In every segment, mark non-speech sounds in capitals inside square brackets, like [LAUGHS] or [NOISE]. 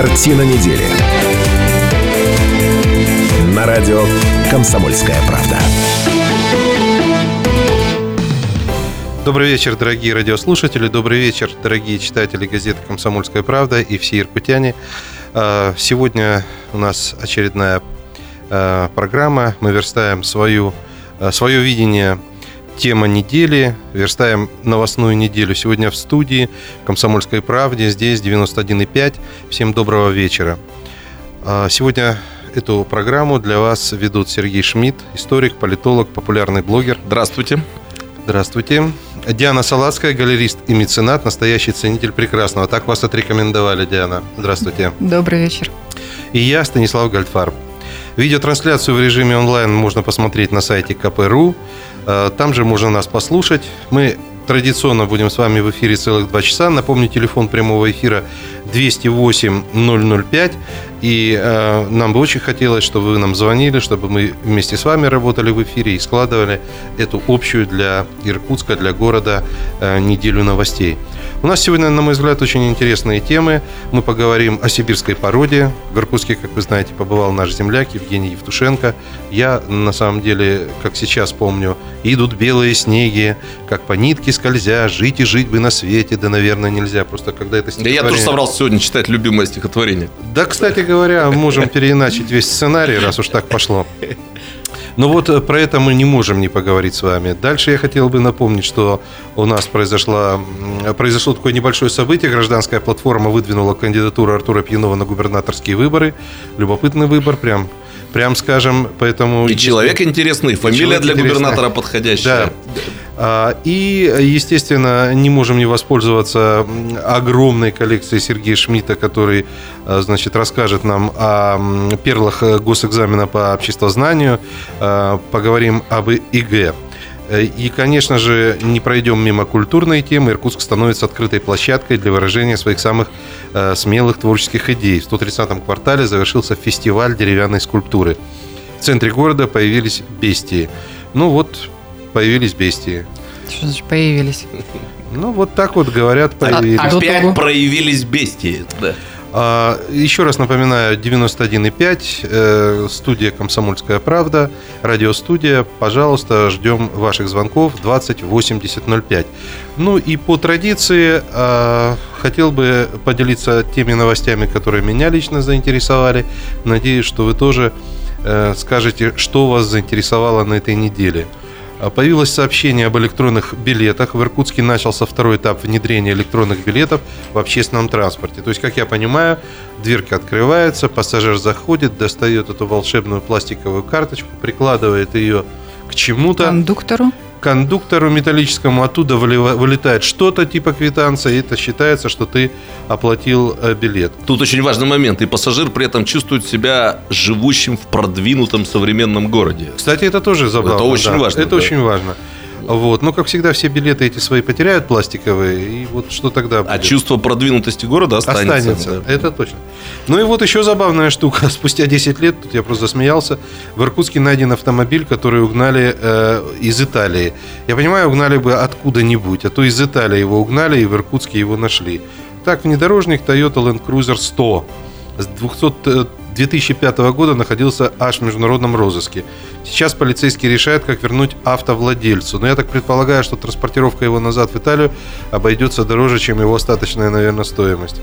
Картина недели. На радио «Комсомольская правда». Добрый вечер, дорогие радиослушатели. Добрый вечер, дорогие читатели газеты «Комсомольская правда» и все иркутяне. А, сегодня у нас очередная а, программа. Мы верстаем свою, а, свое видение тема недели. Верстаем новостную неделю. Сегодня в студии «Комсомольской правде». Здесь 91,5. Всем доброго вечера. Сегодня эту программу для вас ведут Сергей Шмидт, историк, политолог, популярный блогер. Здравствуйте. Здравствуйте. Диана Салацкая, галерист и меценат, настоящий ценитель прекрасного. Так вас отрекомендовали, Диана. Здравствуйте. Добрый вечер. И я, Станислав Гальдфарб. Видеотрансляцию в режиме онлайн можно посмотреть на сайте КПРУ. Э, там же можно нас послушать. Мы традиционно будем с вами в эфире целых два часа. Напомню, телефон прямого эфира 208 005. И э, нам бы очень хотелось, чтобы вы нам звонили, чтобы мы вместе с вами работали в эфире и складывали эту общую для Иркутска, для города э, неделю новостей. У нас сегодня, на мой взгляд, очень интересные темы. Мы поговорим о сибирской породе. В Иркутске, как вы знаете, побывал наш земляк Евгений Евтушенко. Я, на самом деле, как сейчас помню, идут белые снеги, как по нитке скользя, жить и жить бы на свете, да, наверное, нельзя. Просто когда это Да я тоже собрался сегодня читать любимое стихотворение. Да, кстати говоря, можем [LAUGHS] переиначить весь сценарий, раз уж так пошло. Но вот э, про это мы не можем не поговорить с вами. Дальше я хотел бы напомнить, что у нас произошло, произошло такое небольшое событие. Гражданская платформа выдвинула кандидатуру Артура Пьянова на губернаторские выборы. Любопытный выбор, прям прям скажем, поэтому... И человек интересный, фамилия для интересный. губернатора подходящая. Да. А, и, естественно, не можем не воспользоваться огромной коллекцией Сергея Шмидта, который, а, значит, расскажет нам о перлах госэкзамена по обществознанию. А, поговорим об ИГ. И, конечно же, не пройдем мимо культурной темы. Иркутск становится открытой площадкой для выражения своих самых э, смелых творческих идей. В 130-м квартале завершился фестиваль деревянной скульптуры. В центре города появились бестии. Ну вот, появились бестии. Что значит появились? Ну, вот так вот говорят, появились. А, опять проявились бестии. Да. А, еще раз напоминаю, 91,5, э, студия «Комсомольская правда», радиостудия. Пожалуйста, ждем ваших звонков 20 80 05. Ну и по традиции э, хотел бы поделиться теми новостями, которые меня лично заинтересовали. Надеюсь, что вы тоже э, скажете, что вас заинтересовало на этой неделе. А, появилось сообщение об электронных билетах. В Иркутске начался второй этап внедрения электронных билетов в общественном транспорте. То есть, как я понимаю, дверка открывается, пассажир заходит, достает эту волшебную пластиковую карточку, прикладывает ее к чему-то. Кондуктору кондуктору металлическому оттуда вылетает что-то типа квитанция, и это считается, что ты оплатил э, билет. Тут очень важный момент, и пассажир при этом чувствует себя живущим в продвинутом современном городе. Кстати, это тоже забавно. Это очень да. важно. Это да. очень важно. Вот. Но, как всегда, все билеты эти свои потеряют пластиковые, и вот что тогда а будет? А чувство продвинутости города останется. Останется, да. это точно. Ну и вот еще забавная штука. [LAUGHS] Спустя 10 лет, тут я просто засмеялся, в Иркутске найден автомобиль, который угнали э, из Италии. Я понимаю, угнали бы откуда-нибудь, а то из Италии его угнали, и в Иркутске его нашли. Так, внедорожник Toyota Land Cruiser 100 с 200 2005 года находился аж в международном розыске. Сейчас полицейские решают, как вернуть автовладельцу. Но я так предполагаю, что транспортировка его назад в Италию обойдется дороже, чем его остаточная, наверное, стоимость.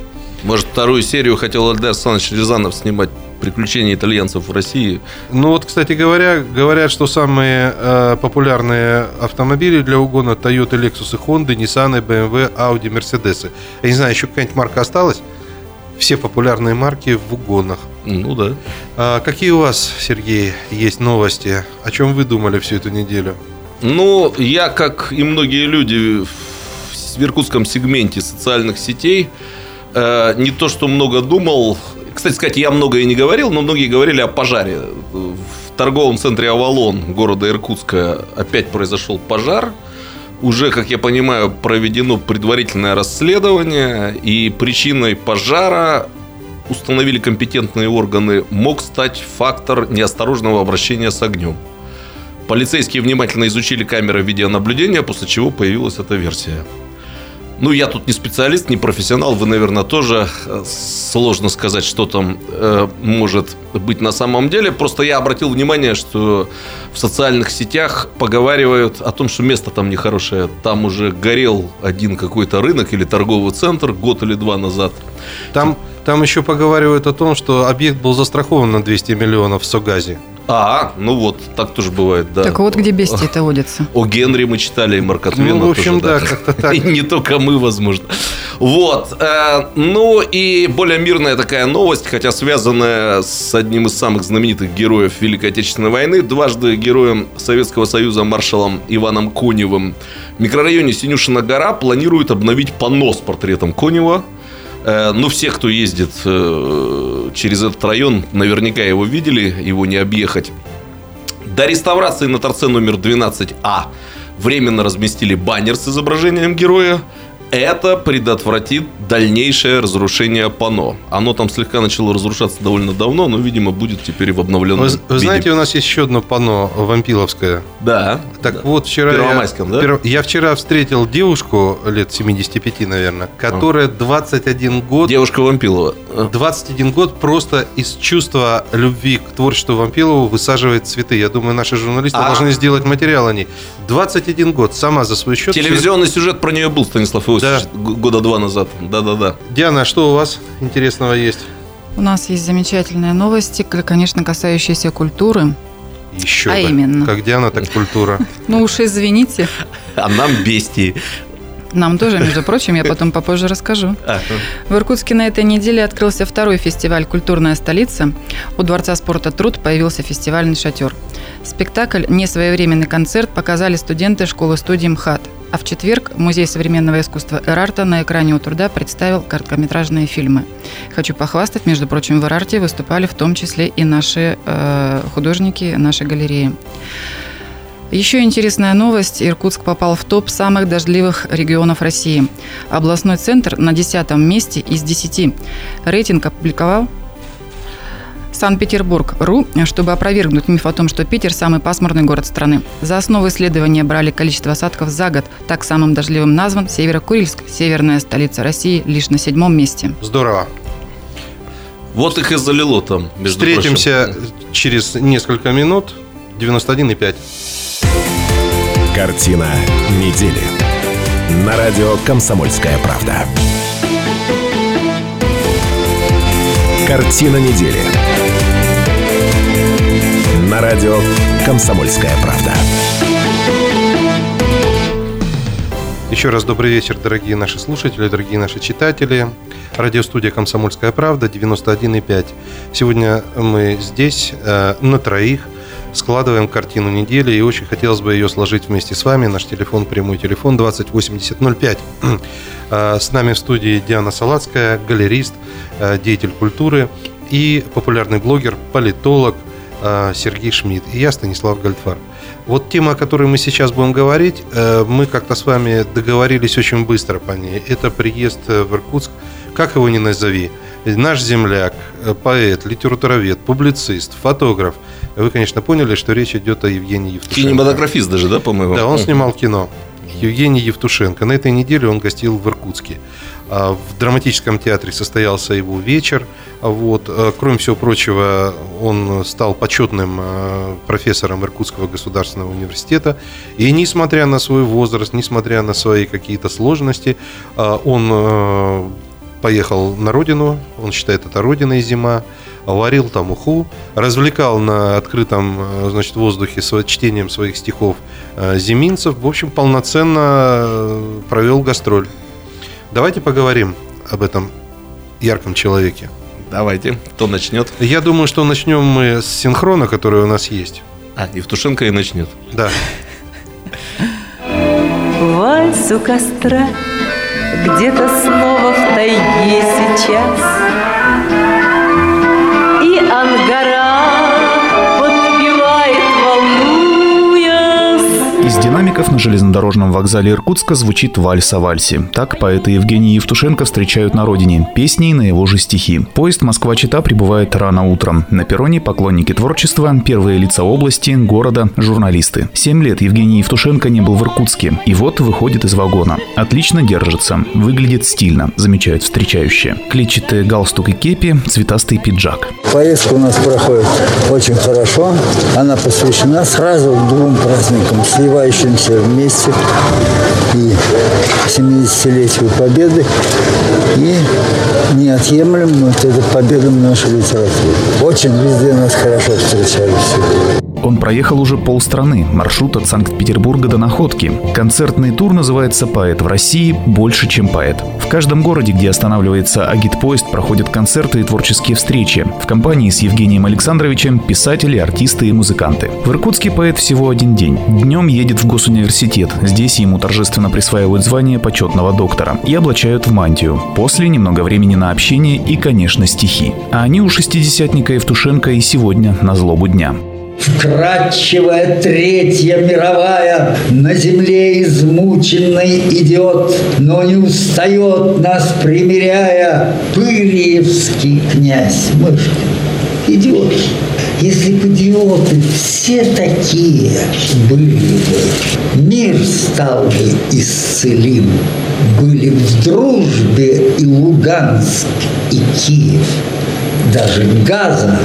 Может, вторую серию хотел Альдар Александрович Рязанов снимать «Приключения итальянцев в России». Ну вот, кстати говоря, говорят, что самые э, популярные автомобили для угона Toyota, Lexus и Honda, Nissan, BMW, Audi, Mercedes. Я не знаю, еще какая-нибудь марка осталась? Все популярные марки в угонах. Ну да. А какие у вас, Сергей, есть новости? О чем вы думали всю эту неделю? Ну, я, как и многие люди в иркутском сегменте социальных сетей, э, не то что много думал. Кстати сказать, я много и не говорил, но многие говорили о пожаре. В торговом центре «Авалон» города Иркутска опять произошел пожар. Уже, как я понимаю, проведено предварительное расследование, и причиной пожара установили компетентные органы, мог стать фактор неосторожного обращения с огнем. Полицейские внимательно изучили камеры видеонаблюдения, после чего появилась эта версия. Ну, я тут не специалист, не профессионал, вы, наверное, тоже э, сложно сказать, что там э, может быть на самом деле. Просто я обратил внимание, что в социальных сетях поговаривают о том, что место там нехорошее. Там уже горел один какой-то рынок или торговый центр год или два назад. Там, там еще поговаривают о том, что объект был застрахован на 200 миллионов в Согазе. А, ну вот, так тоже бывает, да. Так вот где бестии-то водятся. О Генри мы читали, и Марка Твена Ну, в общем, тоже, да, как-то так. [LAUGHS] И не только мы, возможно. Вот. э, Ну и более мирная такая новость, хотя связанная с одним из самых знаменитых героев Великой Отечественной войны, дважды героем Советского Союза маршалом Иваном Коневым. В микрорайоне Синюшина гора планируют обновить панно с портретом Конева. Э, Ну, все, кто ездит э, через этот район, наверняка его видели, его не объехать. До реставрации на торце номер 12А временно разместили баннер с изображением героя. Это предотвратит дальнейшее разрушение пано. Оно там слегка начало разрушаться довольно давно, но, видимо, будет теперь в обновленном Вы, виде. вы знаете, у нас есть еще одно панно вампиловское. Да. Так да. вот, вчера... Я- да? Перв- Я вчера встретил девушку лет 75, наверное, которая 21 год... Девушка Вампилова. Э, 21 год просто из чувства любви к творчеству Вампилова высаживает цветы. Я думаю, наши журналисты А. должны сделать материал о ней. 21 год, сама за свой счет. Телевизионный сюжет про нее был, Станислав Г- года два назад. Да-да-да. Диана, а что у вас интересного есть? У нас есть замечательные новости, конечно, касающиеся культуры. Еще А бы. именно? Как Диана, так культура. Ну уж извините, А нам бестии. Нам тоже, между прочим, я потом попозже расскажу. [LAUGHS] В Иркутске на этой неделе открылся второй фестиваль «Культурная столица». У Дворца спорта «Труд» появился фестивальный шатер. Спектакль «Несвоевременный концерт» показали студенты школы-студии МХАТ. А в четверг Музей современного искусства Эрарта на экране у труда представил короткометражные фильмы. Хочу похвастать, между прочим, в Эрарте выступали в том числе и наши э, художники, наши галереи. Еще интересная новость. Иркутск попал в топ самых дождливых регионов России. Областной центр на десятом месте из 10. Рейтинг опубликовал Санкт-Петербург.ру, чтобы опровергнуть миф о том, что Питер – самый пасмурный город страны. За основу исследования брали количество осадков за год. Так самым дождливым назван Северо-Курильск, северная столица России, лишь на седьмом месте. Здорово. Вот их и залило там, между Встретимся прочим. через несколько минут. 91,5. Картина недели. На радио «Комсомольская правда». Картина недели. На радио «Комсомольская правда». Еще раз добрый вечер, дорогие наши слушатели, дорогие наши читатели. Радиостудия «Комсомольская правда» 91,5. Сегодня мы здесь э, на троих складываем картину недели, и очень хотелось бы ее сложить вместе с вами. Наш телефон, прямой телефон 208005. Э, [CLEARS THROAT] С нами в студии Диана Салацкая, галерист, э, деятель культуры и популярный блогер, политолог э, Сергей Шмидт. И я, Станислав Гальдфар. Вот тема, о которой мы сейчас будем говорить, э, мы как-то с вами договорились очень быстро по ней. Это приезд э, в Иркутск, как его ни назови. Наш земляк, э, поэт, литературовед, публицист, фотограф. Вы, конечно, поняли, что речь идет о Евгении Евтушенко. Кинематографист даже, да, по-моему? Да, он снимал кино. Евгений Евтушенко. На этой неделе он гостил в Иркутске. А, В драматическом театре состоялся его вечер. А Вот. а, Кроме всего прочего, он стал почетным а, профессором Иркутского государственного университета. И несмотря на свой возраст, несмотря на свои какие-то сложности, он поехал на родину. Он считает это родиной зима варил там уху, развлекал на открытом э, значит, воздухе с чтением своих стихов э, зиминцев. В общем, полноценно э, провел гастроль. Давайте поговорим об этом ярком человеке. Давайте, кто начнет? Я думаю, что начнем мы с синхрона, который у нас есть. А, Евтушенко и начнет. Да. Вальс у костра Где-то снова тайге сейчас Из динамиков на железнодорожном вокзале Иркутска звучит вальс о вальсе. Так поэта Евгения Евтушенко встречают на родине, песней на его же стихи. Поезд Москва-Чита прибывает рано утром. На перроне поклонники творчества, первые лица области, города, журналисты. Семь лет Евгений Евтушенко не был в Иркутске. И вот выходит из вагона. Отлично держится, выглядит стильно, замечают встречающие. Клетчатые галстук и кепи, цветастый пиджак. Поездка у нас проходит очень хорошо. Она посвящена сразу двум праздникам, сливающимся вместе и 70-летию Победы, и неотъемлемым вот это победам нашей литературы. Очень везде нас хорошо встречали всегда. Он проехал уже полстраны, маршрут от Санкт-Петербурга до Находки. Концертный тур называется «Поэт в России. Больше, чем поэт». В каждом городе, где останавливается агитпоезд, проходят концерты и творческие встречи. В компании с Евгением Александровичем писатели, артисты и музыканты. В Иркутске поэт всего один день. Днем едет в госуниверситет. Здесь ему торжественно присваивают звание почетного доктора и облачают в мантию. После немного времени на общение и, конечно, стихи. А они у шестидесятника Евтушенко и сегодня на злобу дня. Вкрадчивая Третья мировая на земле измученной идет, но не устает нас примиряя Пырьевский князь Мышкин. Идиот. Если бы идиоты все такие были бы, мир стал бы исцелим. Были в дружбе и Луганск, и Киев, даже Газа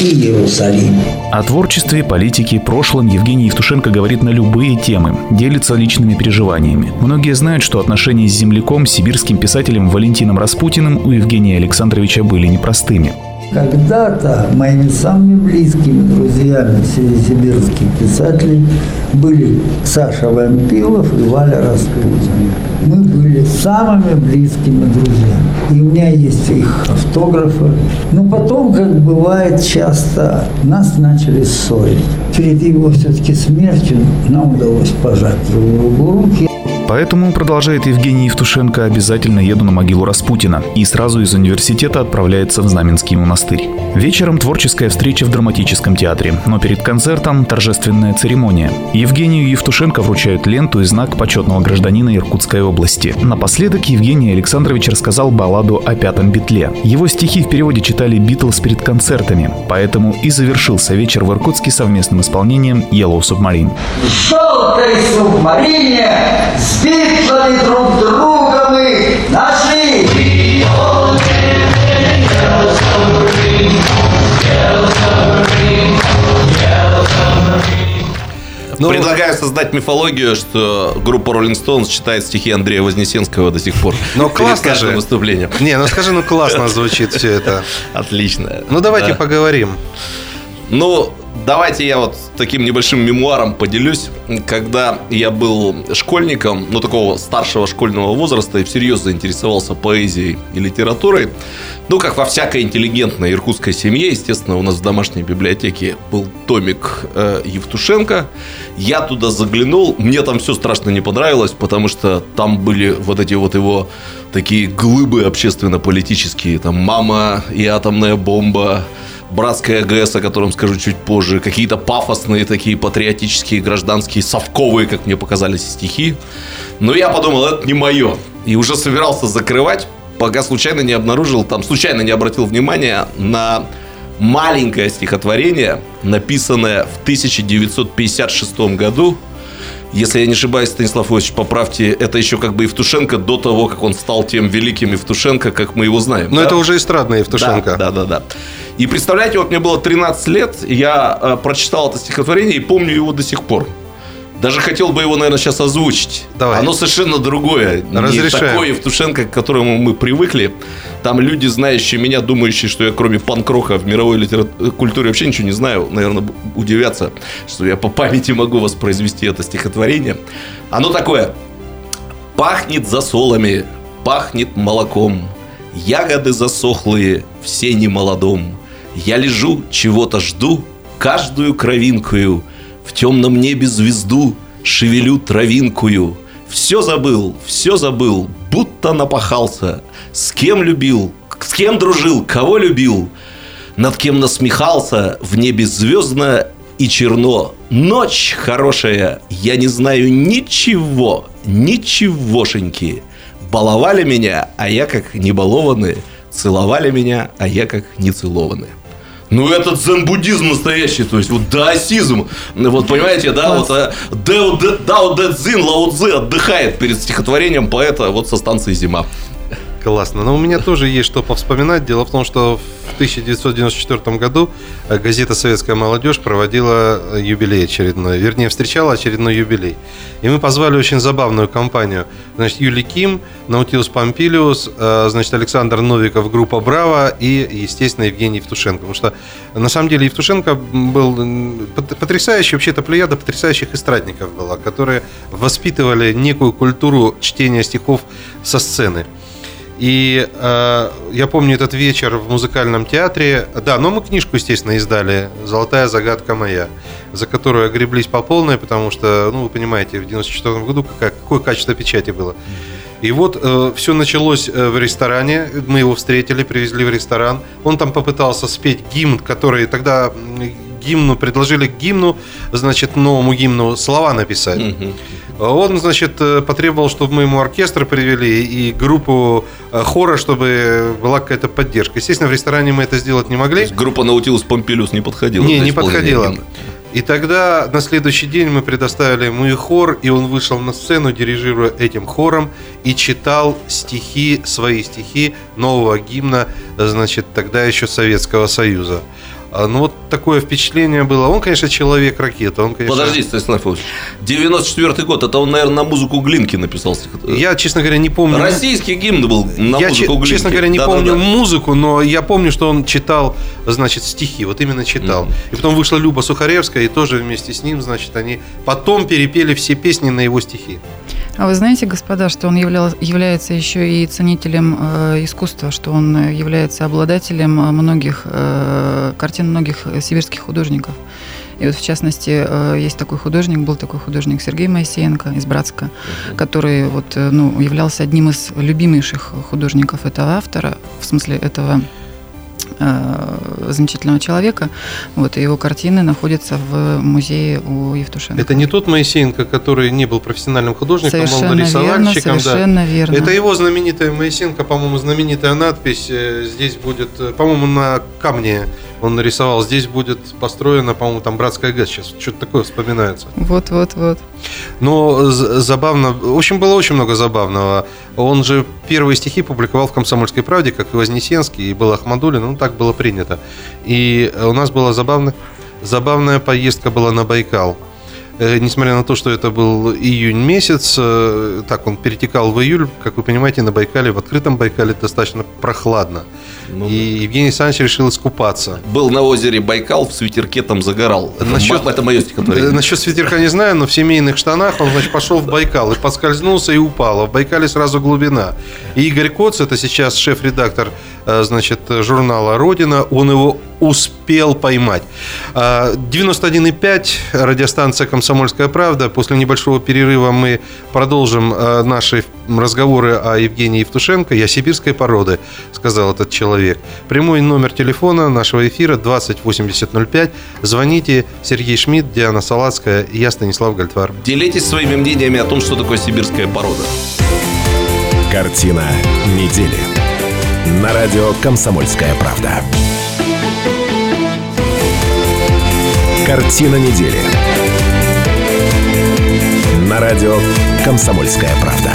и Иерусалим. О творчестве, политике, прошлом Евгений Евтушенко говорит на любые темы, делится личными переживаниями. Многие знают, что отношения с земляком, сибирским писателем Валентином Распутиным у Евгения Александровича были непростыми. Когда-то моими самыми близкими друзьями среди сибирских писателей были Саша Вампилов и Валя Распутин. Мы были самыми близкими друзьями. И у меня есть их автографы. Но потом, как бывает часто, нас начали ссорить. Перед его все-таки смертью нам удалось пожать друг другу руки. Поэтому, продолжает Евгений Евтушенко, обязательно еду на могилу Распутина и сразу из университета отправляется в Знаменский монастырь. Вечером творческая встреча в драматическом театре, но перед концертом торжественная церемония. Евгению Евтушенко вручают ленту и знак почетного гражданина Иркутской области. Напоследок Евгений Александрович рассказал балладу о пятом битле. Его стихи в переводе читали Битлз перед концертами, поэтому и завершился вечер в Иркутске совместным исполнением Yellow Submarine. В желтой субмарине битлами друг друга мы нашли. Ну, Предлагаю создать мифологию, что группа Rolling Stones читает стихи Андрея Вознесенского до сих пор. Но Перед классно же. выступлением. Не, ну скажи, ну классно звучит все это. [LAUGHS] Отлично. Ну давайте Да. поговорим. Ну, давайте я вот таким небольшим мемуаром поделюсь. Когда я был школьником, ну, такого старшего школьного возраста, и всерьез заинтересовался поэзией и литературой, ну, как во всякой интеллигентной иркутской семье, естественно, у нас в домашней библиотеке был томик э, Евтушенко. Я туда заглянул, мне там все страшно не понравилось, потому что там были вот эти вот его такие глыбы общественно-политические, там «Мама» и «Атомная бомба», братская АГС, о котором скажу чуть позже, какие-то пафосные такие патриотические, гражданские, совковые, как мне показались, стихи. Но я подумал, это не мое. И уже собирался закрывать, пока случайно не обнаружил, там случайно не обратил внимания на маленькое стихотворение, написанное в 1956 году. Если я не ошибаюсь, Станислав Ильич, поправьте, это еще как бы Евтушенко до того, как он стал тем великим Евтушенко, как мы его знаем. Но да? это уже эстрадная Евтушенко. Да, да, да, да. И представляете, вот мне было 13 лет, я э, прочитал это стихотворение и помню его до сих пор. Даже хотел бы его, наверное, сейчас озвучить. Давай. Оно совершенно другое. Не Разрешаем. такое Евтушенко, к которому мы привыкли. Там люди, знающие меня, думающие, что я кроме панк-рока в мировой литературе, культуре вообще ничего не знаю, наверное, удивятся, что я по памяти могу воспроизвести это стихотворение. Оно такое. Пахнет засолами, пахнет молоком, Ягоды засохлые, все не молодом. Я лежу, чего-то жду, каждую кровинкую, В темном небе звезду шевелю травинкую. Все забыл, все забыл, будто напахался. С кем любил, с кем дружил, кого любил. Над кем насмехался, в небе звездно и черно. Ночь хорошая, я не знаю ничего, ничегошеньки. Баловали меня, а я как не балованные. Целовали меня, а я как не целованные. Ну, это дзен-буддизм настоящий, то есть вот даосизм. Вот понимаете, да, вот а, Дао, Дэ Лао отдыхает перед стихотворением поэта вот со станции «Зима». Классно. Но у меня тоже есть что повспоминать. Дело в том, что в 1994 году э, газета «Советская молодежь» проводила э, юбилей очередной. Вернее, встречала очередной юбилей. И мы позвали очень забавную компанию. Значит, Юли Ким, Наутилус Помпилиус, э, значит, Александр Новиков, группа «Браво» и, естественно, Евгений Евтушенко. Потому что, на самом деле, Евтушенко был потрясающий, вообще это плеяда потрясающих эстрадников была, которые воспитывали некую культуру чтения стихов со сцены. И э, я помню этот вечер в музыкальном театре. Да, но мы книжку, естественно, издали «Золотая загадка моя», за которую огреблись по полной, потому что, ну, вы понимаете, в 94 году какое, какое качество печати было. И вот э, все началось э, в ресторане. Мы его встретили, привезли в ресторан. Он там попытался спеть гимн, который тогда гимну предложили к гимну, значит, новому гимну слова написать. Угу. Он, значит, э, потребовал, чтобы мы ему оркестр привели и группу э, хора, чтобы была какая-то поддержка. Естественно, в ресторане мы это сделать не могли. группа Наутилус Помпилиус не подходила. Не, не подходила. И тогда на следующий день мы предоставили ему и хор, и он вышел на сцену, дирижируя этим хором, и читал стихи, свои стихи нового гимна, значит, тогда еще Советского Союза. А, ну, вот такое впечатление было. Он, конечно, человек-ракета. Он, конечно... Подожди, Станислав Ильич. 94 год. Это он, наверное, на музыку Глинки написал Я, честно говоря, не помню. Российский гимн был на я, музыку Глинки. честно говоря, не да, помню да, да. музыку, но я помню, что он читал, значит, стихи. Вот именно читал. Mm-hmm. И потом вышла Люба Сухаревская, и тоже вместе с ним, значит, они потом перепели все песни на его стихи. А вы знаете, господа, что он являл, является еще и ценителем э, искусства, что он э, является обладателем э, многих э, картин многих э, сибирских художников. И вот в частности э, есть такой художник, был такой художник Сергей Моисеенко из Братска, uh-huh. который вот, ну, являлся одним из любимейших художников этого автора, в смысле этого замечательного человека. Вот, и его картины находятся в музее у Евтушенко. Это не тот Моисеенко, который не был профессиональным художником, совершенно он рисовальщиком. Верно, совершенно да. верно. Это его знаменитая Моисеенко, по-моему, знаменитая надпись. Э, здесь будет, э, по-моему, на камне он нарисовал. Здесь будет построена, по-моему, там братская ГЭС сейчас. Что-то такое вспоминается. Вот, вот, вот. Но забавно. В общем, было очень много забавного. Он же первые стихи публиковал в «Комсомольской правде», как и Вознесенский, и был Ахмадулин. Ну, так было принято. И у нас была забавная, забавная поездка была на Байкал – несмотря на то, что это был июнь месяц, э, так он перетекал в июль, как вы понимаете, на Байкале, в открытом Байкале достаточно прохладно. Ну, и. Евгений Александрович решил искупаться. Был на озере Байкал, в свитерке там загорал. Это, насчет, это мое стихотворение. Э, насчет свитерка не знаю, но в семейных штанах он, значит, пошел в Байкал и поскользнулся и упал. А в Байкале сразу глубина. И Игорь Коц, это сейчас шеф-редактор, значит, журнала «Родина», он его успел поймать. 91,5 радиостанция «Комсомольская правда». После небольшого перерыва мы продолжим наши разговоры о Евгении Евтушенко. Я сибирской породы, сказал этот человек. Прямой номер телефона нашего эфира 208005. Звоните. Сергей Шмидт, Диана Салацкая, я Станислав Гальтвар. Делитесь своими мнениями о том, что такое сибирская порода. Картина недели. На радио «Комсомольская правда». Картина недели. На радио «Комсомольская правда».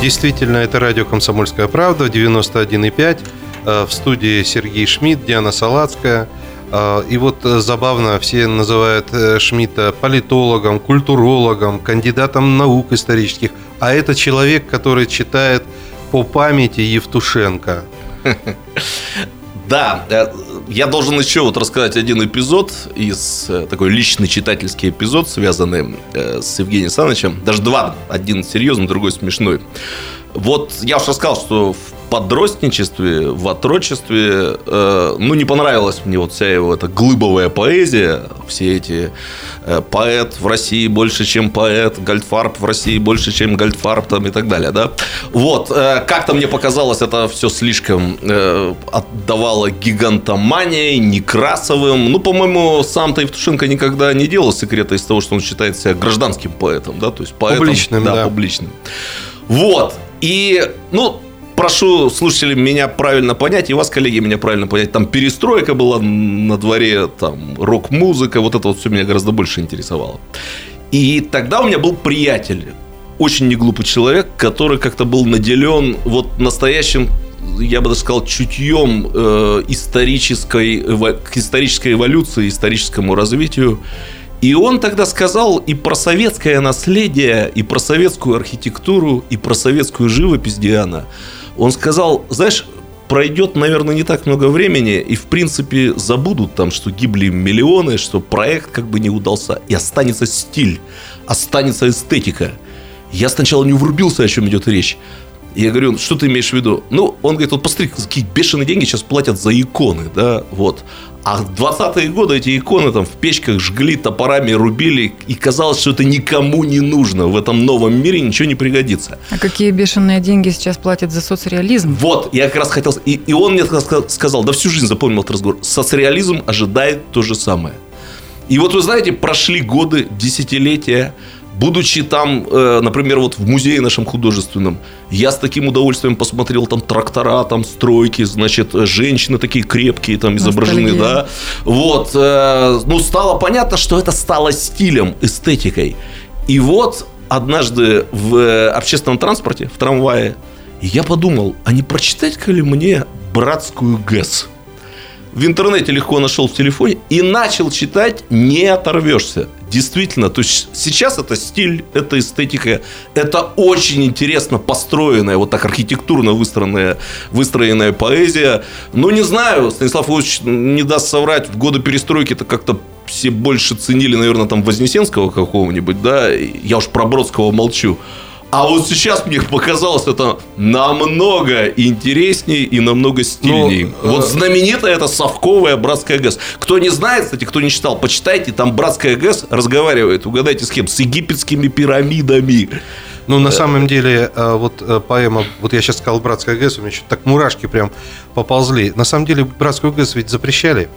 Действительно, это радио «Комсомольская правда», 91,5. Э, в студии Сергей Шмидт, Диана Салацкая. Э, и вот забавно, все называют э, Шмидта политологом, культурологом, кандидатом наук исторических. А это человек, который читает по памяти Евтушенко. Да, я должен еще вот рассказать один эпизод из э, такой личный читательский эпизод, связанный э, с Евгением Александровичем. Даже два. Один серьезный, другой смешной. Вот я уже рассказал, что в подростничестве, в отрочестве, э, ну, не понравилась мне вот вся его эта глыбовая поэзия, все эти э, поэт в России больше, чем поэт, Гальдфарб в России больше, чем Гальдфарб там и так далее, да. Вот, э, как-то мне показалось, это все слишком э, отдавало гигантоманией, Некрасовым. Ну, по-моему, сам-то Евтушенко никогда не делал секрета из того, что он считает себя гражданским поэтом, да, то есть поэтом. Публичным, да. публичным. Вот. И, ну, прошу слушателей меня правильно понять, и вас, коллеги, меня правильно понять. Там перестройка была на дворе, там рок-музыка, вот это вот все меня гораздо больше интересовало. И тогда у меня был приятель, очень неглупый человек, который как-то был наделен вот настоящим я бы даже сказал, чутьем э, исторической, к исторической эволюции, историческому развитию. И он тогда сказал и про советское наследие, и про советскую архитектуру, и про советскую живопись Диана. Он сказал, знаешь, пройдет, наверное, не так много времени, и, в принципе, забудут там, что гибли миллионы, что проект как бы не удался, и останется стиль, останется эстетика. Я сначала не врубился, о чем идет речь. Я говорю, что ты имеешь в виду? Ну, он говорит, вот посмотри, какие бешеные деньги сейчас платят за иконы, да, вот. А в 20-е годы эти иконы там в печках жгли, топорами рубили, и казалось, что это никому не нужно. В этом новом мире ничего не пригодится. А какие бешеные деньги сейчас платят за соцреализм? Вот, я как раз хотел... И, и он мне сказал, да всю жизнь запомнил этот разговор, соцреализм ожидает то же самое. И вот вы знаете, прошли годы, десятилетия, Будучи там, э, например, вот в музее нашем художественном, я с таким удовольствием посмотрел там трактора, там стройки, значит, женщины такие крепкие там изображены, Ностальгия. да. Вот, э, ну, стало понятно, что это стало стилем, эстетикой. И вот однажды в общественном транспорте, в трамвае, я подумал, а не прочитать-ка ли мне братскую ГЭС? В интернете легко нашел в телефоне и начал читать, не оторвешься. Действительно, то есть сейчас это стиль, это эстетика, это очень интересно построенная, вот так архитектурно выстроенная, выстроенная поэзия. Ну, не знаю, Станислав Ильич не даст соврать, в годы перестройки это как-то все больше ценили, наверное, там Вознесенского какого-нибудь, да, я уж про Бродского молчу. А вот сейчас мне показалось это намного интереснее и намного стильнее. Ну, вот э, знаменитая это совковая братская ГЭС. Кто не знает, кстати, кто не читал, почитайте, там братская ГЭС разговаривает, угадайте с кем, с египетскими пирамидами. Ну, на самом деле, э, вот э, поэма, вот я сейчас сказал «Братская ГЭС», у меня что-то так мурашки прям поползли. На самом деле, «Братскую ГЭС» ведь запрещали.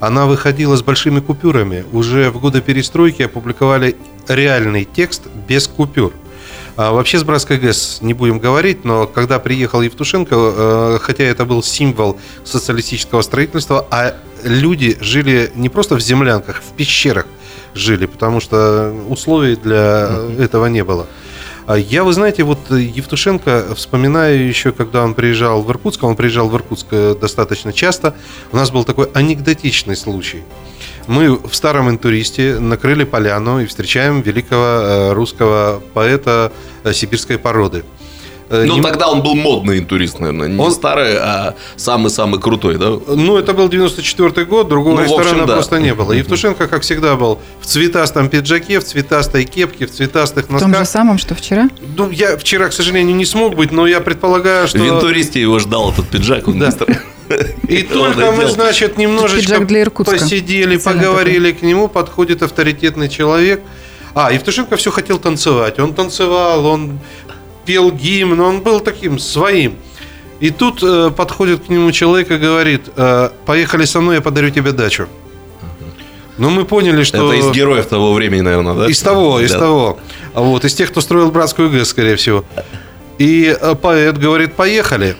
Она выходила с большими купюрами. Уже в годы перестройки опубликовали реальный текст без купюр. А вообще с Братской ГЭС не будем говорить, но когда приехал Евтушенко, э, хотя это был символ социалистического строительства, а люди жили не просто в землянках, в пещерах жили, потому что условий для этого не было. А я, вы знаете, вот Евтушенко вспоминаю еще, когда он приезжал в Иркутск, он приезжал в Иркутск э, достаточно часто, у нас был такой анекдотичный случай – мы в старом интуристе накрыли поляну и встречаем великого э, русского поэта э, сибирской породы. Э, ну, не... тогда он был модный интурист, наверное. Не он... старый, а самый-самый крутой, да? Ну, это был 94 год, другого ну, ресторана общем, да. просто не было. Евтушенко, как всегда, был в цветастом пиджаке, в цветастой кепке, в цветастых носках. В том же самом, что вчера? Ну, я вчера, к сожалению, не смог быть, но я предполагаю, что... В интуристе его ждал этот пиджак. Он да. И только мы, значит, немножечко посидели, поговорили к нему, подходит авторитетный человек. А, Евтушенко все хотел танцевать. Он танцевал, он пел гимн, он был таким своим. И тут э, подходит к нему человек и говорит, э, поехали со мной, я подарю тебе дачу. Ну, мы поняли, что... Это из героев того времени, наверное, да? Из того, из да. того. Вот, из тех, кто строил братскую ГЭС, скорее всего. И э, поэт говорит, поехали.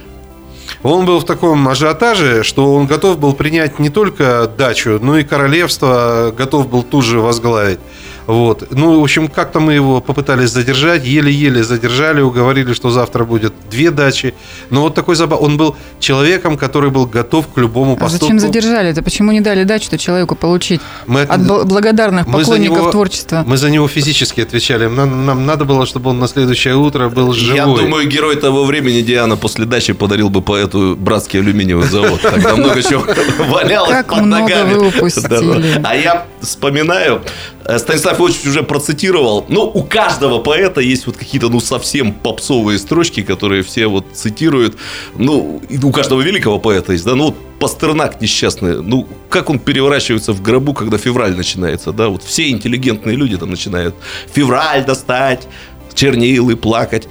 Он был в таком ажиотаже, что он готов был принять не только дачу, но и королевство, готов был тут же возглавить. Вот. Ну, в общем, как-то мы его попытались задержать, еле-еле задержали, уговорили, что завтра будет две дачи. Но вот такой забав. Он был человеком, который был готов к любому поступку. А зачем задержали это? Почему не дали дачу-то человеку получить? Мы, от благодарных мы поклонников него, творчества. Мы за него физически отвечали. Нам, нам надо было, чтобы он на следующее утро был живой. Я думаю, герой того времени Диана после дачи подарил бы поэту братский алюминиевый завод. Тогда много чего [LAUGHS] валялось под ногами. вы упустили. А я вспоминаю, Станислав Ильич уже процитировал. Ну, у каждого поэта есть вот какие-то, ну, совсем попсовые строчки, которые все вот цитируют. Ну, у каждого великого поэта есть, да, ну, вот Пастернак несчастный, ну, как он переворачивается в гробу, когда февраль начинается, да, вот все интеллигентные люди там начинают февраль достать, чернилы плакать.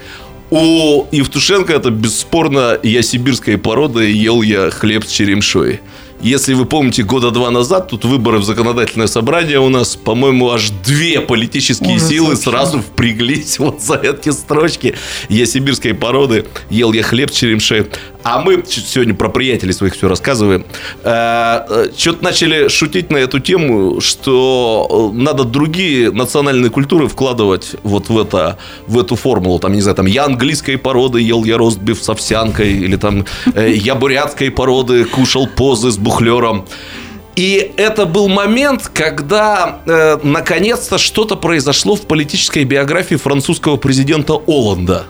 У Евтушенко это бесспорно я сибирской породы, ел я хлеб с черемшой. Если вы помните, года два назад тут выборы в законодательное собрание у нас, по-моему, аж две политические Ужас силы вообще. сразу впряглись [LAUGHS] вот за эти строчки. Я сибирской породы, ел я хлеб с черемшей. А мы сегодня про приятелей своих все рассказываем. Что-то начали шутить на эту тему, что э, надо другие национальные культуры вкладывать вот в, это, в эту формулу. Там, не знаю, там я английской породы, ел я ростбиф с овсянкой, или там э, я бурятской породы, кушал позы с бухлером. И это был момент, когда э, наконец-то что-то произошло в политической биографии французского президента Оланда.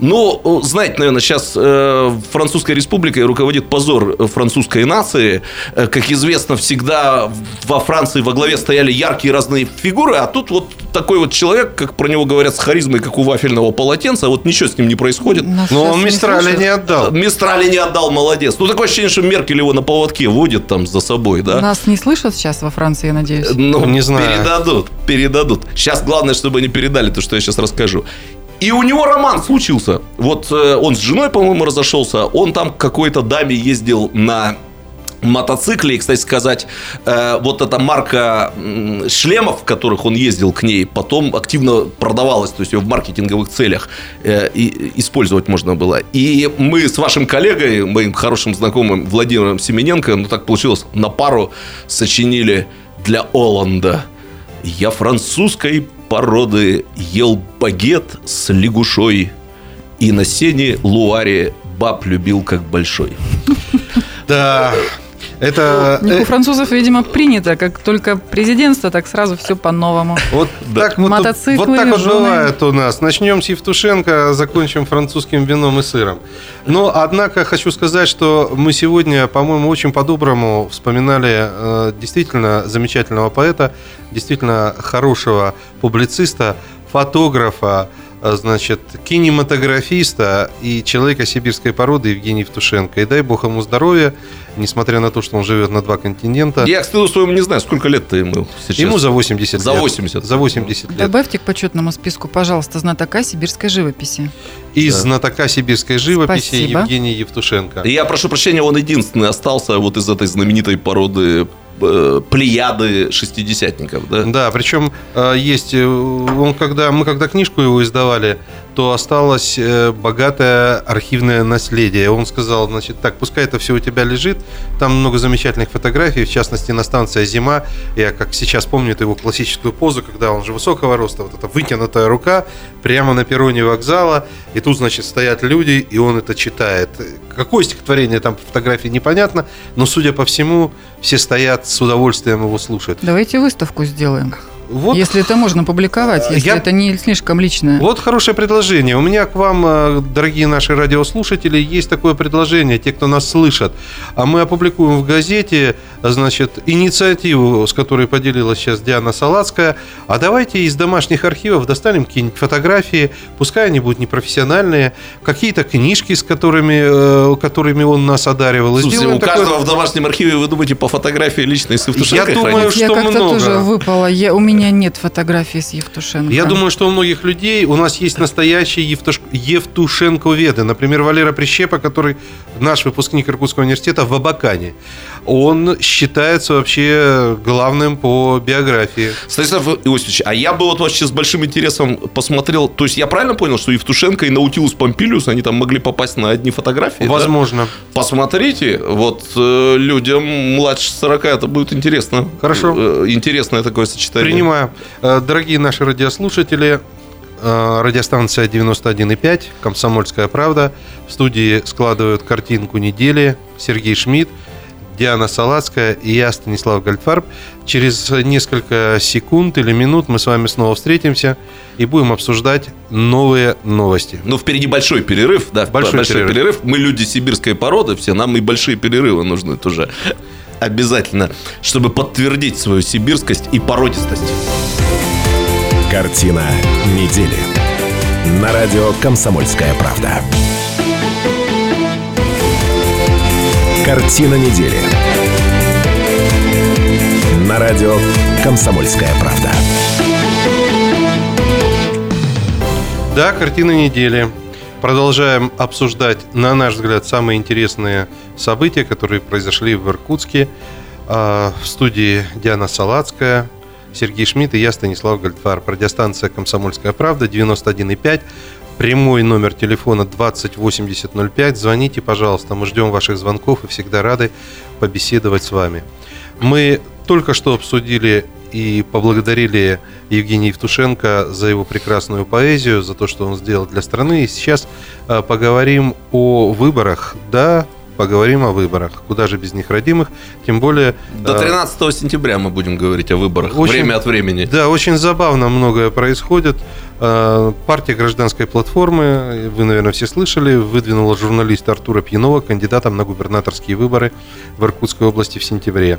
Ну, э, знаете, наверное, сейчас э, французской республикой руководит позор э, французской нации. Э, как известно, всегда во Франции во главе стояли яркие разные фигуры, а тут вот такой вот человек, как про него говорят, с харизмой, как у вафельного полотенца, вот ничего с ним не происходит. Нас Но сейчас он не Мистрали слушают. не отдал. Мистрали не отдал, молодец. Ну, такое ощущение, что Меркель его на поводке водит там за собой, да? Нас не слышат сейчас во Франции, я надеюсь. Ну, Не знаю. Передадут, передадут. Сейчас главное, чтобы они передали то, что я сейчас расскажу. И у него роман случился. Вот э, он с женой, по-моему, разошелся. Он там к какой-то даме ездил на мотоцикле. И, кстати сказать, э, вот эта марка шлемов, в которых он ездил к ней, потом активно продавалась, то есть ее в маркетинговых целях э, и, использовать можно было. И мы с вашим коллегой, моим хорошим знакомым Владимиром Семененко, ну так получилось, на пару сочинили для Оланда. Я французской породы ел багет с лягушой и на сене Луаре баб любил как большой. Да. Это... У них э, у французов, видимо, принято, как только президентство, так сразу все по-новому. Вот так вот, Мотоциклы, вот так вот бывает у нас. Начнем с Евтушенко, закончим французским вином и сыром. Но, однако, хочу сказать, что мы сегодня, по-моему, очень по-доброму вспоминали э, действительно замечательного поэта, действительно хорошего публициста, фотографа, э, значит, кинематографиста и человека сибирской породы Евгений Евтушенко. И дай бог ему здоровья, несмотря на то, что он живет на два континента. Я, к стыду своему, не знаю, сколько лет-то ему сейчас. Ему за 80 За лет. 80. За 80 лет. Добавьте к почетному списку, пожалуйста, знатока сибирской живописи. Из Да. знатока сибирской живописи Спасибо. Евгений Евтушенко. И Я прошу прощения, он единственный остался вот из этой знаменитой породы э, плеяды шестидесятников, да? Да, причем э, есть, э, он когда мы когда книжку его издавали, то осталось э, богатое архивное наследие. Он сказал, значит, так, пускай это все у тебя лежит, там много замечательных фотографий, в частности на станции «Зима». Я как сейчас помню эту его классическую позу, когда он же высокого роста, вот эта вытянутая рука прямо на перроне вокзала, и тут, значит, стоят люди, и он это читает. Какое стихотворение там по фотографии непонятно, но, судя по всему, все стоят с удовольствием его слушают. Давайте выставку сделаем. Вот Если это можно публиковать, если Я- это не слишком личное. Вот хорошее предложение. У меня к вам, э, дорогие наши радиослушатели, есть такое предложение, те, кто нас слышат. А мы опубликуем в газете, значит, инициативу, с которой поделилась сейчас Диана Салацкая. А давайте из домашних архивов достанем какие-нибудь фотографии, пускай они будут непрофессиональные, какие-то книжки, с которыми, э, которыми он нас одаривал. И Слушайте, у такое- каждого в домашнем архиве, вы думаете, по фотографии личной с Я думаю, хранится? я что как-то много. тоже выпала. Я, у меня нет фотографий с Евтушенко. Я думаю, что у многих людей у нас есть настоящие Евтуш... Евтушенковеды. Например, Валера Прищепа, который наш выпускник Иркутского университета в Абакане. Он считается вообще главным по биографии. Станислав Иосифович, а я бы вот вообще с большим интересом посмотрел, то есть я правильно понял, что Евтушенко и Наутилус Помпилиус, они там могли попасть на одни фотографии? да? Возможно. Посмотрите, вот э, людям младше 40 это будет интересно. Хорошо. Э, интересное такое сочетание. Принимаю. Э, Дорогие наши радиослушатели, э, радиостанция 91,5, «Комсомольская правда». В студии складывают картинку недели Сергей Шмидт, Диана Салацкая и я, Станислав Гольдфарб. Через несколько секунд или минут мы с вами снова встретимся и будем обсуждать новые новости. Ну, впереди большой перерыв, да, Большой большой, перерыв. перерыв. Мы люди сибирской породы, все, нам и большие перерывы нужны тоже обязательно, чтобы подтвердить свою сибирскость и породистость. Картина недели. На радио «Комсомольская правда». Картина недели. На радио «Комсомольская правда». Да, картина недели. Продолжаем обсуждать, на наш взгляд, самые интересные события, которые произошли в Иркутске. А, В студии Диана Салацкая, Сергей Шмидт и я, Станислав Гольдфарб. Радиостанция «Комсомольская правда», 91,5. Прямой номер телефона 208005. Звоните, пожалуйста. Мы ждем ваших звонков и всегда рады побеседовать с вами. Мы только что обсудили и поблагодарили Евгения Евтушенко за его прекрасную поэзию, за то, что он сделал для страны. И сейчас э, поговорим о выборах. Да, поговорим о выборах. Куда же без них родимых? Тем более... До э, 13 сентября мы будем говорить о выборах. Очень- Время от времени. Да, очень забавно многое происходит. Э, Партия гражданской платформы, вы, наверное, все слышали, выдвинула журналиста Артура Пьянова кандидатом на губернаторские выборы в Иркутской области в сентябре.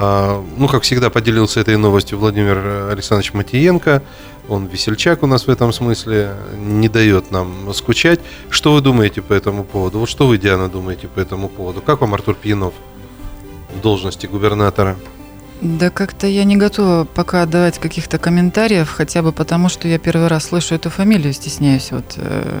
Э, Ну, как всегда, поделился этой новостью Владимир Александрович Матиенко. Он весельчак у нас в этом смысле, не дает нам скучать. Что вы думаете по этому поводу? Вот что вы, Диана, думаете по этому поводу? Как вам Артур Пьянов в должности губернатора? Да как-то я не готова пока давать каких-то комментариев, хотя бы потому, что я первый раз слышу эту фамилию, стесняюсь вот э,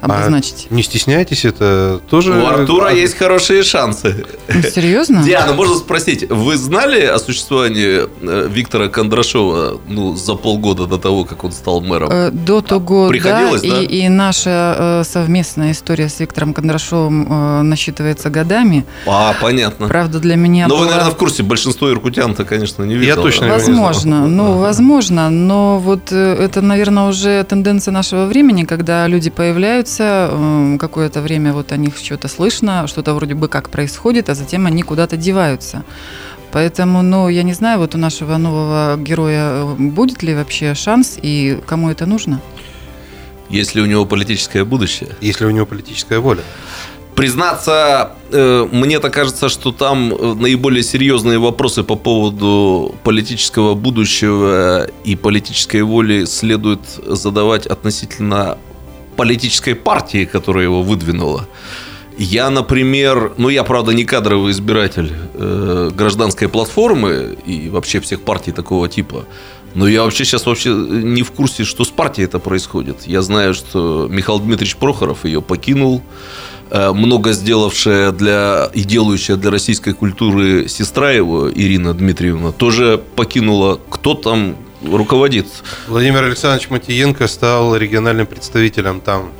обозначить. Не стесняйтесь, это тоже... У Артура А, есть хорошие шансы. Ну, серьезно? Диана, можно спросить, вы знали о существовании э, Виктора Кондрашова ну, за полгода до того, как он стал мэром? Э, До того, Приходилось, да, да? И, и наша э, совместная история с Виктором Кондрашовым э, насчитывается годами. А, понятно. Правда, для меня Но вы, была- наверное, в курсе, большинство иркутян-то, конечно, не Я видел. точно да? его не. Возможно, ну, возможно, но вот это, наверное, уже тенденция нашего времени, когда люди появляются, э, какое-то время вот о них что-то слышно, что-то вроде бы как происходит, а затем они куда-то деваются. Поэтому, ну, я не знаю, вот у нашего нового героя э, будет ли вообще шанс и кому это нужно? Есть ли у него политическое будущее? Если у него политическая воля. Признаться, э, мне-то кажется, что там э, наиболее серьезные вопросы по поводу политического будущего и политической воли следует задавать относительно политической партии, которая его выдвинула. Я, например, ну я, правда, не кадровый избиратель э, гражданской платформы и вообще всех партий такого типа, но я вообще сейчас вообще не в курсе, что с партией это происходит. Я знаю, что Михаил Дмитриевич Прохоров ее покинул, Э, много сделавшая для и делающая для российской культуры сестра его, Ирина Дмитриевна, тоже покинула. Кто там руководит? Владимир Александрович Матиенко стал региональным представителем там,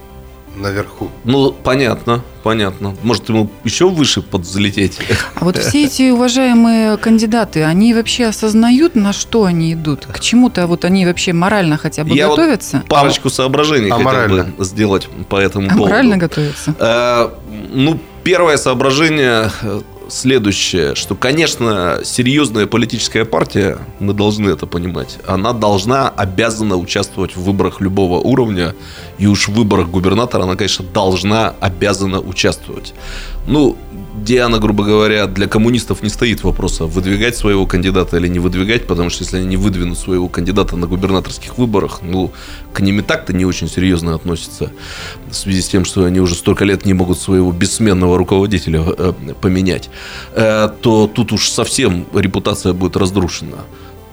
наверху. Ну, понятно, понятно. Может, ему еще выше подзалететь? А вот все эти уважаемые кандидаты, они вообще осознают, на что они идут? К чему-то вот они вообще морально хотя бы Я вот готовятся? Парочку соображений А хотел морально? бы сделать по этому А поводу. морально готовятся? Э, Ну, первое соображение э, следующее, что, конечно, серьезная политическая партия, мы должны это понимать, она должна, обязана участвовать в выборах любого уровня, и уж в выборах губернатора она, конечно, должна, обязана участвовать. Ну, Диана, грубо говоря, для коммунистов не стоит вопроса, выдвигать своего кандидата или не выдвигать, потому что если они не выдвинут своего кандидата на губернаторских выборах, ну, к ним и так-то не очень серьезно относятся, в связи с тем, что они уже столько лет не могут своего бессменного руководителя э, поменять, э, то тут уж совсем репутация будет разрушена.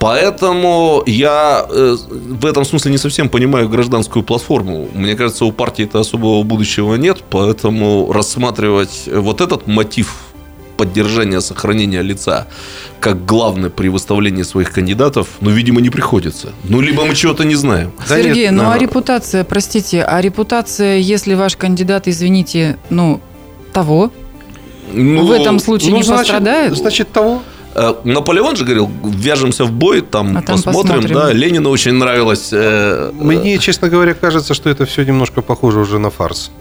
Поэтому я э, в этом смысле не совсем понимаю гражданскую платформу. Мне кажется, у партии это особого будущего нет, поэтому рассматривать вот этот мотив поддержания, сохранения лица как главный при выставлении своих кандидатов, ну, видимо, не приходится. Ну, либо мы чего-то не знаем. Да Сергей, нет, ну а репутация, простите, а репутация, если ваш кандидат, извините, ну, того, Ну, в этом случае Ну, не значит- пострадает? Значит, того. Э, Наполеон же говорил, вяжемся в бой, там, А там посмотрим. посмотрим. Да, Ленину очень нравилось. э, Мне, честно говоря, кажется, что это все немножко похоже уже на фарс.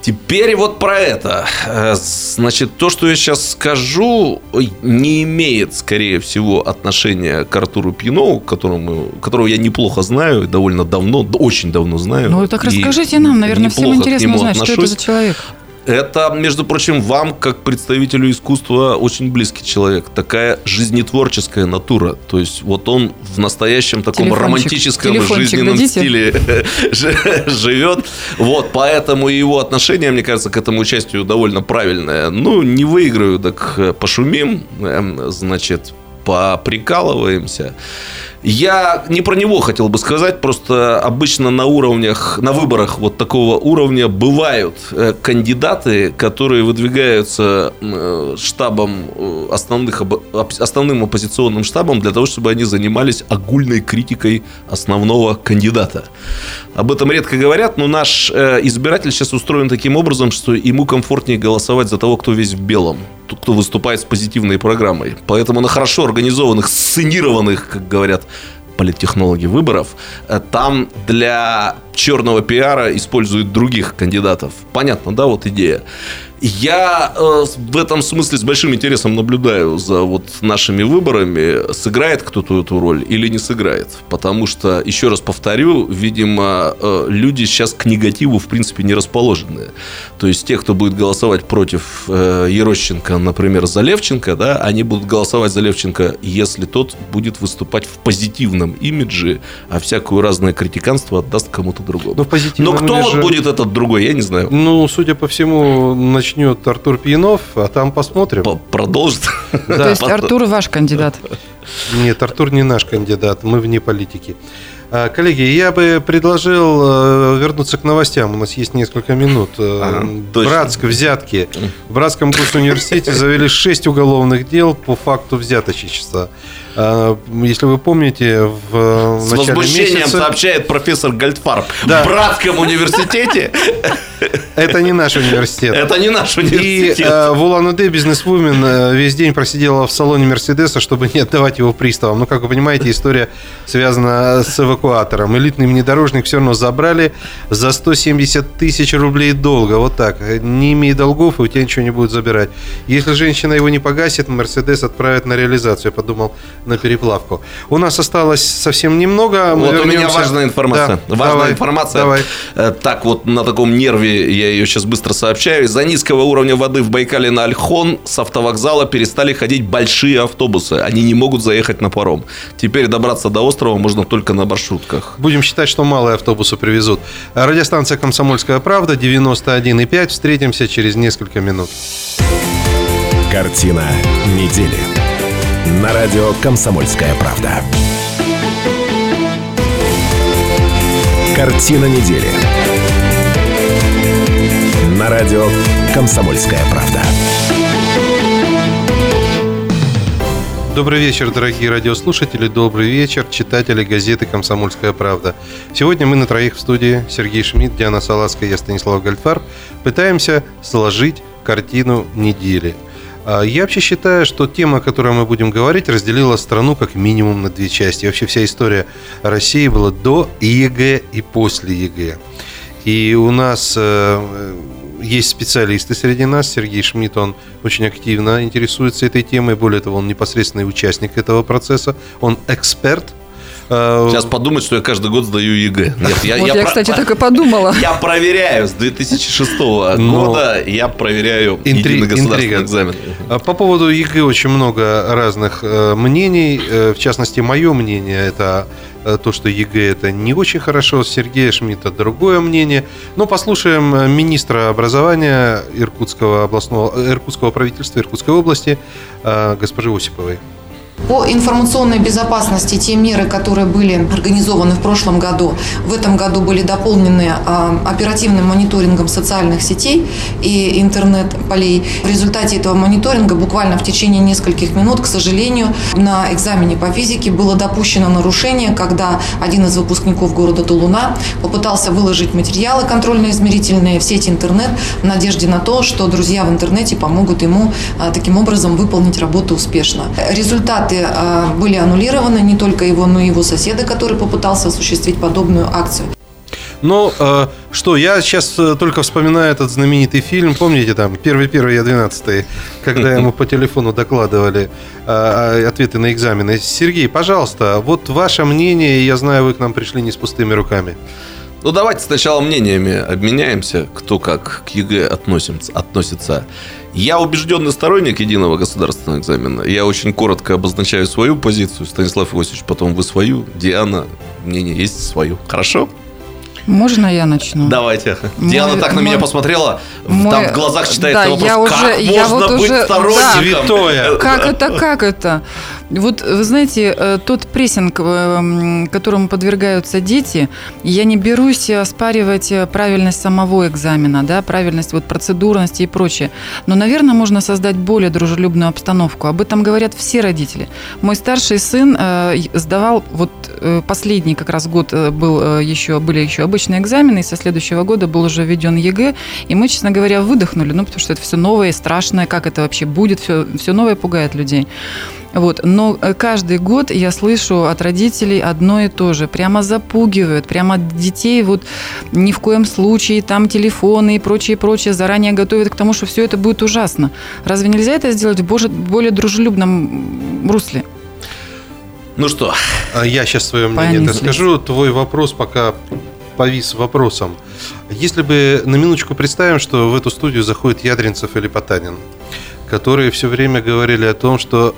Теперь вот про это. Э, Значит, то, что я сейчас скажу, не имеет, скорее всего, отношения к Артуру Пьянову, которому, которого я неплохо знаю, довольно давно, да, очень давно знаю. ну так расскажите нам, наверное, всем интересно узнать, что это за человек. Это, между прочим, вам, как представителю искусства, очень близкий человек. Такая жизнетворческая натура. То есть вот он в настоящем таком Телефончик. романтическом Телефончик жизненном дадите? стиле ж- живет. Вот, поэтому его отношение, мне кажется, к этому участию довольно правильное. Ну, не выиграю, так э, пошумим, эм, значит, поприкалываемся. Я не про него хотел бы сказать, просто обычно на уровнях, на выборах вот такого уровня бывают э, кандидаты, которые выдвигаются э, штабом э, основных, основным оппозиционным штабом для того, чтобы они занимались огульной критикой основного кандидата. Об этом редко говорят, но наш избиратель сейчас устроен таким образом, что ему комфортнее голосовать за того, кто весь в белом, кто выступает с позитивной программой. Поэтому на хорошо организованных, сценированных, как говорят политтехнологи выборов, э, там для черного пиара используют других кандидатов. Понятно, да, вот идея. Я э, в этом смысле с большим интересом наблюдаю за вот нашими выборами, сыграет кто-то эту роль или не сыграет. Потому что, еще раз повторю, видимо, э, люди сейчас к негативу в принципе не расположены. То есть те, кто будет голосовать против э, Ерощенко, например, за Левченко, да, они будут голосовать за Левченко, если тот будет выступать в позитивном имидже, а всякую разное критиканство отдаст кому-то другому. Ну, позитивном Но кто вот имидже- будет этот другой, я не знаю. Ну, судя по всему, начнет Артур Пьянов, а там посмотрим. Продолжит. То есть Артур ваш кандидат. Нет, Артур не наш кандидат, мы вне политики. А, Коллеги, я бы предложил э, вернуться к новостям. У нас есть несколько минут. Э, Ага, точно. Братск, взятки. В Братском госуниверситете завели 6 уголовных дел по факту взяточничества. А, Если вы помните, в э, С начале возмущением месяца... сообщает профессор Гальдфарб. Да. В Братском университете Это не наш университет. это не наш И университет. э, в Улан-Удэ бизнесвумен э, весь день просидела в салоне Мерседеса, чтобы не отдавать его приставам. Ну, как вы понимаете, история связана с эвакуатором. Элитный внедорожник все равно забрали за 170 тысяч рублей долга. Вот так. Не имей долгов, и у тебя ничего не будут забирать. Если женщина его не погасит, Мерседес отправят на реализацию. Я подумал, на переплавку. У нас осталось совсем немного. Мы Вот у меня вернемся. важная информация. Да, важная давай, информация. Давай. Э, Так вот, на таком нерве я ее сейчас быстро сообщаю. Из-за низкого уровня воды в Байкале на Ольхон с автовокзала перестали ходить большие автобусы. Они не могут заехать на паром. Теперь добраться до острова можно только на маршрутках. Будем считать, что малые автобусы привезут. Радиостанция «Комсомольская правда» 91,5. Встретимся через несколько минут. Картина недели. На радио «Комсомольская правда». Картина недели. На радио «Комсомольская правда». Добрый вечер, дорогие радиослушатели. Добрый вечер, читатели газеты «Комсомольская правда». Сегодня мы на троих в студии. Сергей Шмидт, Диана Салаская, я Станислав Гальфар. Пытаемся сложить картину недели. А Я вообще считаю, что тема, о которой мы будем говорить, разделила страну как минимум на две части. Вообще вся история России была до ЕГЭ и после ЕГЭ. И у нас э, есть специалисты среди нас. Сергей Шмидт, он очень активно интересуется этой темой. Более того, он непосредственный участник этого процесса. Он эксперт. Э, Сейчас подумать, что я каждый год сдаю ЕГЭ. Нет, я, Вот я, про- кстати, так и подумала. [LAUGHS] Я проверяю с 2006 Но- года, я проверяю Интри- единый государственный интрига. экзамен. А По поводу ЕГЭ очень много разных э, мнений. Э, В частности, мое мнение это то, что ЕГЭ это не очень хорошо. Сергея Шмидта другое мнение. Но послушаем министра образования Иркутского областного Иркутского правительства Иркутской области госпожи Осиповой. По информационной безопасности те меры, которые были организованы в прошлом году, в этом году были дополнены а, оперативным мониторингом социальных сетей и интернет-полей. В результате этого мониторинга буквально в течение нескольких минут, к сожалению, на экзамене по физике было допущено нарушение, когда один из выпускников города Тулуна попытался выложить материалы контрольно-измерительные в сеть интернет в надежде на то, что друзья в интернете помогут ему а, таким образом выполнить работу успешно. Результаты а, были аннулированы, не только его, но и его соседа, который попытался осуществить подобную акцию. Ну, э, что, я сейчас э, только вспоминаю этот знаменитый фильм, помните, там, первый первый я двенадцатый, когда ему по телефону докладывали э, ответы на экзамены. Сергей, пожалуйста, вот ваше мнение, я знаю, вы к нам пришли не с пустыми руками. Ну, давайте сначала мнениями обменяемся, кто как к ЕГЭ относится. относится. Я убежденный сторонник единого государственного экзамена. Я очень коротко обозначаю свою позицию. Станислав Иосифович, потом вы свою. Диана, мнение есть свою. Хорошо? Можно я начну? Давайте. Диана так на мой- меня посмотрела, мой- там в глазах читается да, вопрос, я как уже- я можно вот быть уже- сторонником? Святое. Как это, как это? Вот, вы знаете, э, тот прессинг, э, которому подвергаются дети, я не берусь оспаривать э, правильность самого экзамена, да, правильность вот процедурности и прочее. Но, наверное, можно создать более дружелюбную обстановку. Об этом говорят все родители. Мой старший сын сдавал, вот последний как раз год был еще, были еще обычные экзамены, и со следующего года был уже введен ЕГЭ, и мы, честно говоря, выдохнули, ну, потому что это все новое и страшное, как это вообще будет, все, все новое пугает людей. Вот. Но э, каждый год я слышу от родителей одно и то же. Прямо запугивают, прямо детей вот ни в коем случае, там телефоны и прочее, прочее, заранее готовят к тому, что все это будет ужасно. Разве нельзя это сделать в более дружелюбном русле? Ну что, А Я сейчас свое мнение Понеслись. скажу. Твой вопрос пока повис вопросом. Если бы на минуточку представим, что в эту студию заходит Ядринцев или Потанин, которые все время говорили о том, что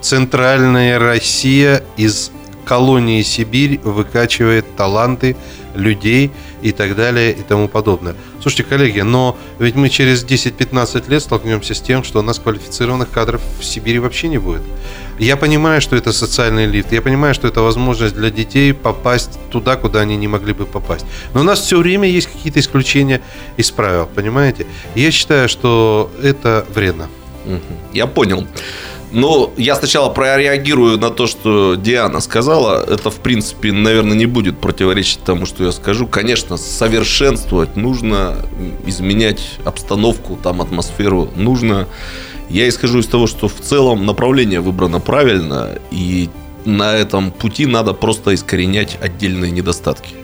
центральная Россия из колонии Сибирь выкачивает таланты людей и так далее и тому подобное. Слушайте, коллеги, но ведь мы через 10-15 лет столкнемся с тем, что у нас квалифицированных кадров в Сибири вообще не будет. Я понимаю, что это социальный лифт, я понимаю, что это возможность для детей попасть туда, куда они не могли бы попасть. Но у нас все время есть какие-то исключения из правил, понимаете? Я считаю, что это вредно. Я понял. Но я сначала прореагирую на то, что Диана сказала. Это, в принципе, наверное, не будет противоречить тому, что я скажу. Конечно, совершенствовать нужно, изменять обстановку, там, атмосферу нужно. Я исхожу из того, что в целом направление выбрано правильно, и на этом пути надо просто искоренять отдельные недостатки.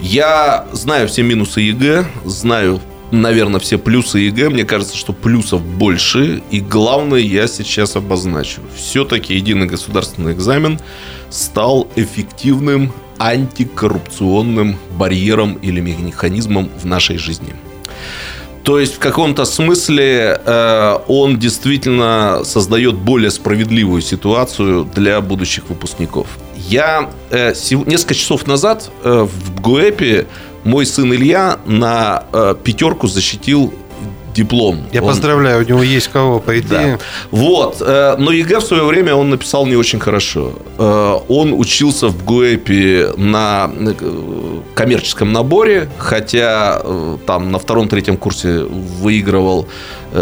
Я знаю все минусы ЕГЭ, знаю, наверное, все плюсы ЕГЭ. Мне кажется, что плюсов больше. И главное я сейчас обозначу. Все-таки единый государственный экзамен стал эффективным антикоррупционным барьером или механизмом в нашей жизни. То есть в каком-то смысле э, он действительно создает более справедливую ситуацию для будущих выпускников. Я э, несколько часов назад э, в ГУЭПе мой сын Илья на э, пятерку защитил диплом. Я Он- поздравляю, у него есть в кого, по идее. вот. э, Но ЕГЭ в свое время он написал не очень хорошо. Э, Он учился в ГУЭПе на э, коммерческом наборе, хотя там на втором-третьем курсе выигрывал,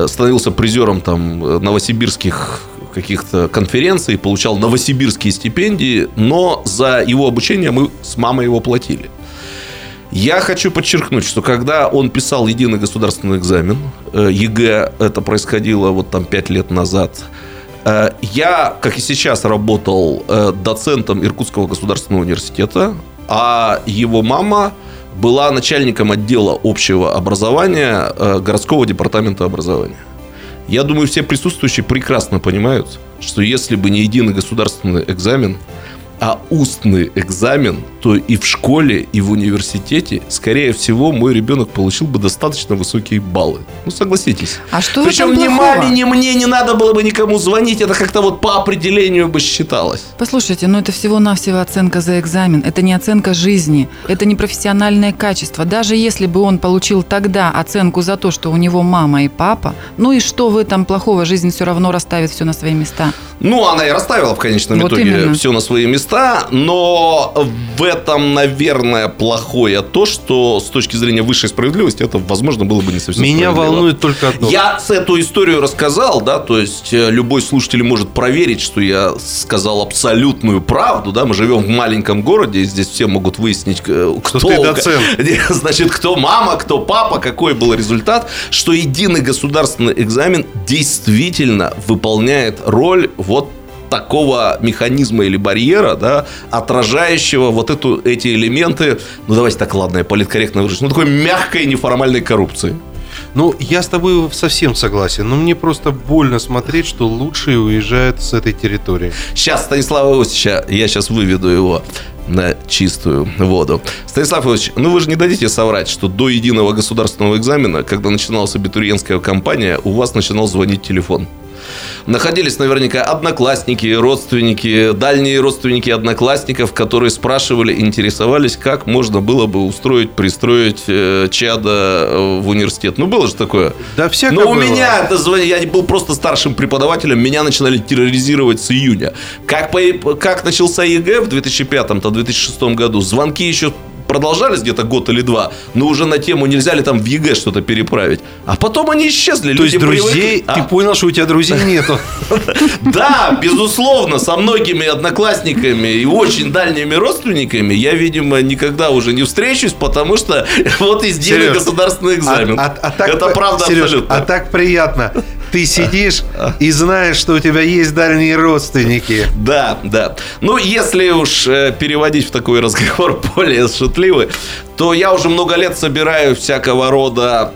становился призером там новосибирских каких-то конференций, получал новосибирские стипендии, но за его обучение мы с мамой его платили. Я хочу подчеркнуть, что когда он писал единый государственный экзамен, э, ЕГЭ, это происходило вот там 5 лет назад, э, я, как и сейчас, работал э, доцентом Иркутского государственного университета, а его мама была начальником отдела общего образования городского департамента образования. Я думаю, все присутствующие прекрасно понимают, что если бы не единый государственный экзамен, а устный экзамен, то и в школе, и в университете, скорее всего, мой ребенок получил бы достаточно высокие баллы. Ну, согласитесь. А что Причем ни маме, ни мне не надо было бы никому звонить, это как-то вот по определению бы считалось. Послушайте, ну это всего-навсего оценка за экзамен. Это не оценка жизни. Это не профессиональное качество. Даже если бы он получил тогда оценку за то, что у него мама и папа, ну и что в этом плохого? Жизнь все равно расставит все на свои места. Ну, она и расставила в конечном Вот итоге именно. все на свои места, но в этом, наверное, плохое то, что с точки зрения высшей справедливости это, возможно, было бы не совсем Меня волнует только одно. Я с эту историю рассказал, да, то есть э, любой слушатель может проверить, что я сказал абсолютную правду, да, мы живем в маленьком городе, и здесь все могут выяснить, э, кто, ты доцент. [LAUGHS] значит, кто мама, кто папа, какой был результат, что единый государственный экзамен действительно выполняет роль вот такого механизма или барьера, да, отражающего вот эту, эти элементы, ну давайте так, ладно, я политкорректно выражусь, ну такой мягкой неформальной коррупции. Ну, я с тобой совсем согласен, но мне просто больно смотреть, что лучшие уезжают с этой территории. Сейчас Станислава Иосифовича, я сейчас выведу его на чистую воду. Станислав Ильич, ну вы же не дадите соврать, что до единого государственного экзамена, когда начиналась абитуриентская кампания, у вас начинал звонить телефон. Находились наверняка одноклассники, родственники, дальние родственники одноклассников, которые спрашивали, интересовались, как можно было бы устроить, пристроить э, чада э, в университет. Ну, было же такое. Да всякое Но у было. меня, это звон- я был просто старшим преподавателем, меня начинали терроризировать с июня. Как, по- как начался ЕГЭ в 2005-2006 году, звонки еще продолжались где-то год или два, но уже на тему нельзя ли там в ЕГЭ что-то переправить. А потом они исчезли. То есть люди привыкли. друзей, А? ты понял, что у тебя друзей нету. [LAUGHS] Да, безусловно, со многими одноклассниками и очень дальними родственниками я, видимо, никогда уже не встречусь, потому что [LAUGHS] вот и сделали государственный экзамен. А- а- а Это правда абсолютно. А так приятно. Ты сидишь и знаешь, что у тебя есть дальние родственники. Да, да. Ну, если уж э, переводить в такой разговор [LAUGHS] более шутливый, то я уже много лет собираю всякого рода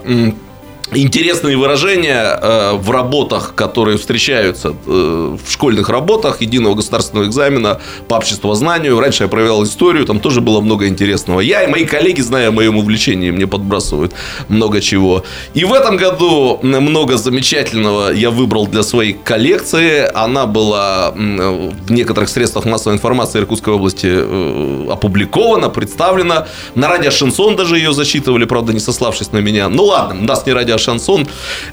интересные выражения э, в работах, которые встречаются э, в школьных работах единого государственного экзамена по обществознанию. Раньше я проверял историю, там тоже было много интересного. Я и мои коллеги, зная о моем увлечении, мне подбрасывают много чего. И в этом году много замечательного я выбрал для своей коллекции. Она была в некоторых средствах массовой информации Иркутской области э, опубликована, представлена. На радио Шансон даже ее зачитывали, правда, не сославшись на меня. Ну ладно, нас не радио Шансон.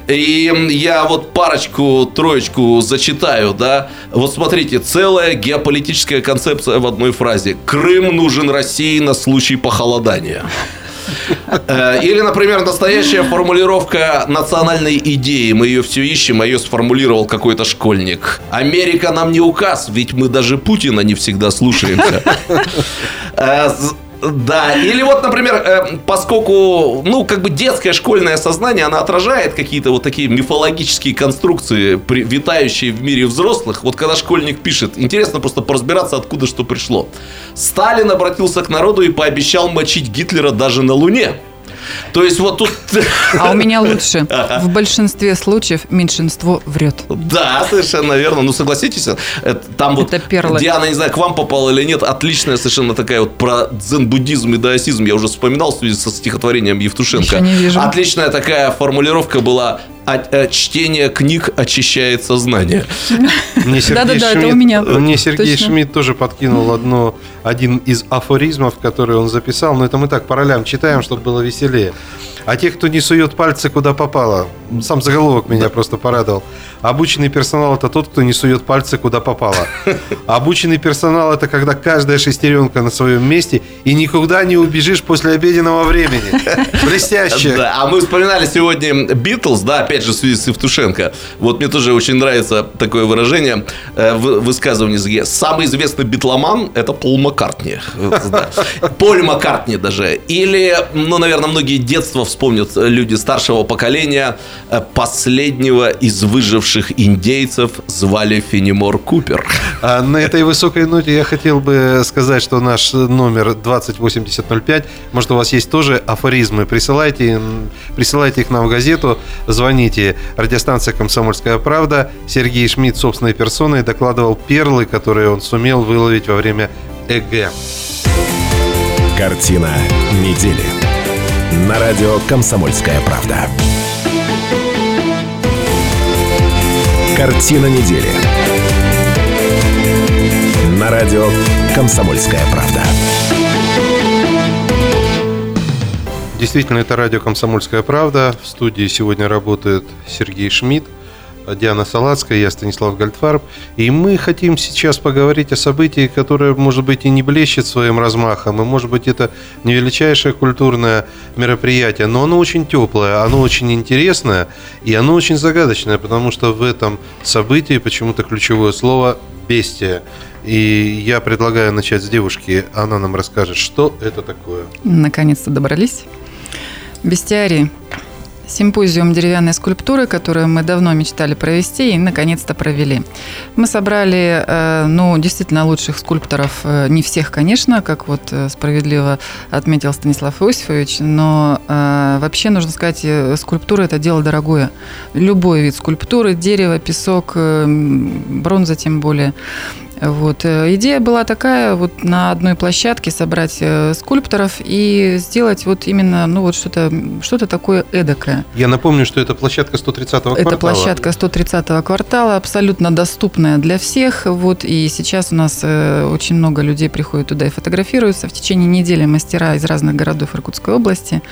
И я вот парочку, троечку зачитаю, да. Вот смотрите, целая геополитическая концепция в одной фразе. Крым нужен России на случай похолодания. Э, Или, например, настоящая формулировка национальной идеи. Мы ее все ищем, а ее сформулировал какой-то школьник. Америка нам не указ, ведь мы даже Путина не всегда слушаемся. [LAUGHS] Да, или вот, например, э, поскольку, ну, как бы детское школьное сознание, оно отражает какие-то вот такие мифологические конструкции, при- витающие в мире взрослых. Вот когда школьник пишет, интересно просто поразбираться, откуда что пришло. Сталин обратился к народу и пообещал мочить Гитлера даже на Луне. То есть вот тут... А у меня [LAUGHS] лучше. В большинстве случаев меньшинство врет. Да, совершенно верно. Ну, согласитесь, это- там вот... Это перлы. Диана, не знаю, к вам попала или нет, отличная совершенно такая вот про дзен-буддизм и даосизм. Я уже вспоминал в связи со стихотворением Евтушенко. Еще не вижу. Отличная такая формулировка была «А- э, «Чтение книг очищает сознание». Мне Сергей Да-да-да, это Шмидт- у меня. Мне Сергей Точно. Шмидт тоже подкинул одно, один из афоризмов, который он записал. Но это мы так по ролям читаем, чтобы было веселее. А те, кто не сует пальцы куда попало, сам заголовок меня просто порадовал. Обученный персонал – это тот, кто не сует пальцы куда попало. [LAUGHS] Обученный персонал – это когда каждая шестеренка на своем месте и никуда не убежишь после обеденного времени. [LAUGHS] Блестяще. Да, а мы вспоминали сегодня Битлз, да, опять же в связи с Евтушенко. Вот мне тоже очень нравится такое выражение, э, вы- высказывание из ЕГЭ. Самый известный битломан – это Пол Маккартни. Да. [LAUGHS] Поль Маккартни даже. Или, ну, наверное, многие детство вспомнят люди старшего поколения. э, Последнего из выживших индейцев звали Фенемор Купер. А на этой высокой ноте я хотел бы сказать, что наш номер 208005, может, у вас есть тоже афоризмы, присылайте, присылайте их нам в газету, звоните. Радиостанция «Комсомольская правда». Сергей Шмидт собственной персоной докладывал перлы, которые он сумел выловить во время ЭГЭ. Картина недели. На радио «Комсомольская правда». Картина недели. На радио «Комсомольская правда». Действительно, это радио «Комсомольская правда». В студии сегодня работает Сергей Шмидт, Диана Салацкая, я Станислав Гальдфарб. И мы хотим сейчас поговорить о событии, которое, может быть, и не блещет своим размахом, и, может быть, это не величайшее культурное мероприятие, но оно очень теплое, оно очень интересное, и оно очень загадочное, потому что в этом событии почему-то ключевое слово «бестия». И я предлагаю начать с девушки. Она нам расскажет, что это такое. Наконец-то добрались. Бестиарий. Симпозиум деревянной скульптуры, которую мы давно мечтали провести и наконец-то провели. Мы собрали, э, ну, действительно лучших скульпторов, э, не всех, конечно, как вот э, справедливо отметил Станислав Иосифович, но вообще, нужно сказать, скульптура – это дело дорогое. Любой вид скульптуры, дерево, песок, бронза тем более – Вот. э, Идея была такая, вот на одной площадке собрать э, скульпторов и сделать вот именно, ну вот что-то что такое эдакое. Я напомню, что это площадка 130-го квартала. Это площадка 130-го квартала, абсолютно доступная для всех. Вот, и сейчас у нас э, очень много людей приходят туда и фотографируются. В течение недели мастера из разных городов Иркутской области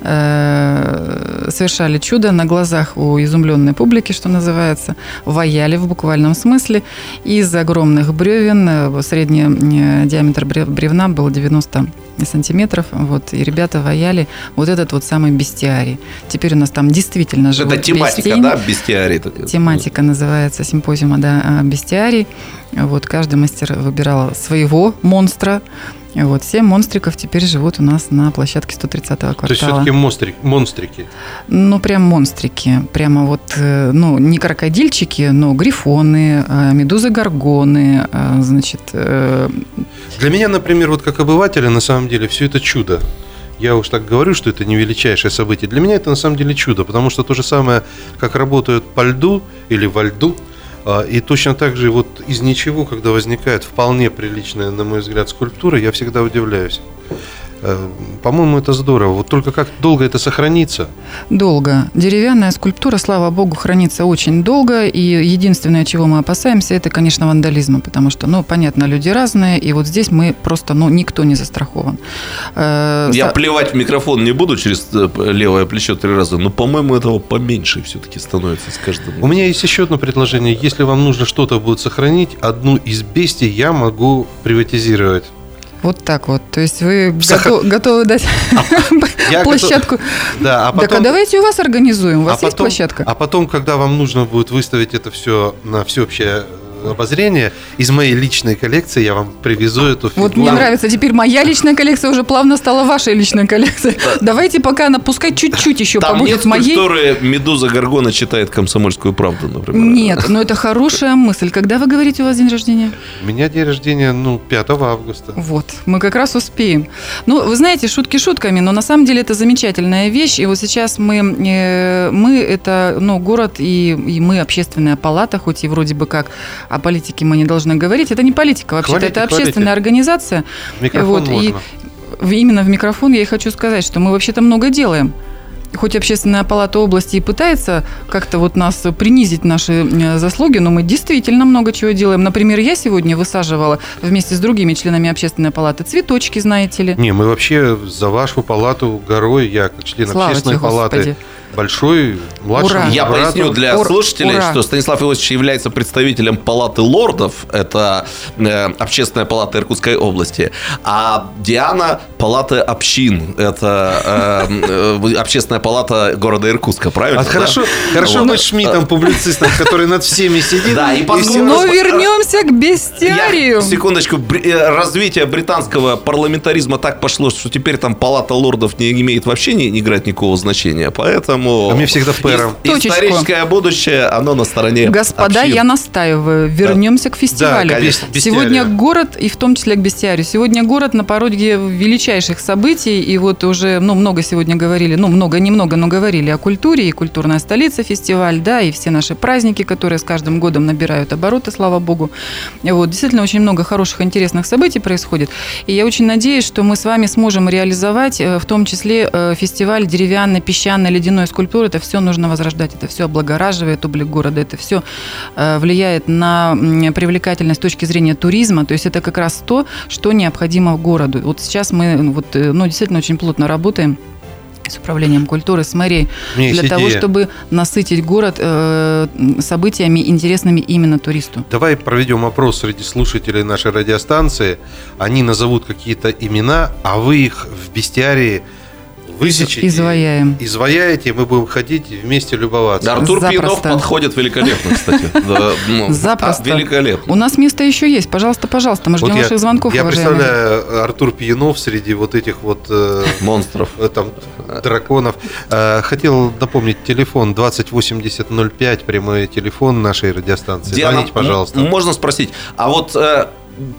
совершали чудо на глазах у изумленной публики, что называется, ваяли в буквальном смысле. Из огромных бревен, э, средний э, диаметр бре- бревна был 90 сантиметров, вот, и ребята ваяли вот этот вот самый бестиарий. Теперь у нас там действительно живут Это тематика, бестиини. да, бестиарий? Тематика называется симпозиума, да, а, бестиарий. Вот каждый мастер выбирал своего монстра. Вот семь монстриков теперь живут у нас на площадке 130-го То есть квартала. все-таки монстрик, монстрики. Ну, прям монстрики. Прямо вот, э, ну, не крокодильчики, но грифоны, э, медузы-горгоны, э, значит, Для меня, например, вот как обывателя, на самом деле, все это чудо. Я уж так говорю, что это не величайшее событие. Для меня это на самом деле чудо, потому что то же самое, как работают по льду или во льду, и точно так же вот из ничего, когда возникает вполне приличная, на мой взгляд, скульптура, я всегда удивляюсь. Э, По-моему, это здорово. Вот только как долго это сохранится? долго. Деревянная скульптура, слава богу, хранится очень долго. И единственное, чего мы опасаемся, это, конечно, вандализма. Потому что, ну, понятно, люди разные. И вот здесь мы просто, ну, никто не застрахован. Э, Я плевать в микрофон не буду через э, левое плечо три раза, но, по-моему, этого поменьше все-таки становится с каждым. У меня есть еще одно предложение. Если вам нужно что-то будет сохранить, одну из бестий я могу приватизировать. Вот так вот. То есть вы Сахар- готов- готовы дать [LAUGHS] Я площадку? готов- Да, а Так, а потом... давайте у вас организуем. У вас а есть потом, площадка? А потом, когда вам нужно будет выставить это все на всеобщее обозрение, из моей личной коллекции я вам привезу эту Вот фигуру. мне нравится. Теперь моя личная коллекция уже плавно стала вашей личной коллекцией. Давайте пока она пускай чуть-чуть еще Там побудет нет моей. скульптуры «Медуза Горгона читает комсомольскую правду», например. Нет, но это хорошая мысль. Когда вы говорите, у вас день рождения? У меня день рождения, ну, 5 августа. Вот, мы как раз успеем. Ну, вы знаете, шутки шутками, но на самом деле это замечательная вещь. И вот сейчас мы, э, мы это, ну, город и, и мы общественная палата, хоть и вроде бы как о политике мы не должны говорить. Это не политика вообще-то, это общественная хвалите. организация. Микрофон Вот, и можно. в- именно в микрофон я и хочу сказать, что мы вообще-то много делаем. Хоть общественная палата области и пытается как-то вот нас принизить наши э, заслуги, но мы действительно много чего делаем. Например, я сегодня высаживала вместе с другими членами общественной палаты цветочки, знаете ли. Не, мы вообще за вашу палату горой, я как член Слава общественной тебе, палаты, Господи. Большой, младший Ура. Я поясню для Ур- слушателей, ура. что Станислав Иосифович является представителем Палаты лордов, это э, общественная палата Иркутской области, а Диана – Палата общин, это э, э, общественная палата города Иркутска, правильно? А да? хорошо, хорошо Вот. быть Шмидтом, публицистом, который над всеми сидит. Да, и поскольку- Но Господи, вернемся к бестиарию. Я- секундочку. Э, Развитие британского парламентаризма так пошло, что теперь там палата лордов не имеет вообще не, не играть никакого значения. Поэтому... А мне всегда пэром. Точечку. Историческое будущее, оно на стороне Господа, общин. я настаиваю, вернемся к фестивалю. Да, конечно. Сегодня город, и в том числе к бестиарию, сегодня город на пороге величайших событий, и вот уже, ну, много сегодня говорили, ну, много, немного, но говорили о культуре, и культурная столица фестиваль, да, и все наши праздники, которые с каждым годом набирают обороты, слава богу. И Вот, действительно, очень много хороших, интересных событий происходит, и я очень надеюсь, что мы с вами сможем реализовать, э, в том числе э, фестиваль деревянной, песчаной, ледяной скульптуры, это все нужно возрождать, это все облагораживает облик города, это все э, влияет на привлекательность с точки зрения туризма, то есть это как раз то, что необходимо городу. Вот сейчас мы вот, э, ну, действительно очень плотно работаем с управлением культуры, с мэрией, есть для того, идея. чтобы насытить город э, событиями, интересными именно туристу. Давай проведем опрос среди слушателей нашей радиостанции. Они назовут какие-то имена, а вы их в бестиарии высечете. Изваяем. Изваяете, мы будем ходить вместе любоваться. Да, Артур Пьянов Запросто. подходит великолепно, кстати. [LAUGHS] Ну, Запросто. Великолепно. У нас место еще есть. Пожалуйста, пожалуйста, мы ждем ваших звонков, я представляю Артур Пьянов среди вот этих вот э, Монстров. э, там, драконов. Э, Хотел напомнить телефон 208005, прямой телефон нашей радиостанции. Звоните, пожалуйста. м- Можно спросить, а вот э,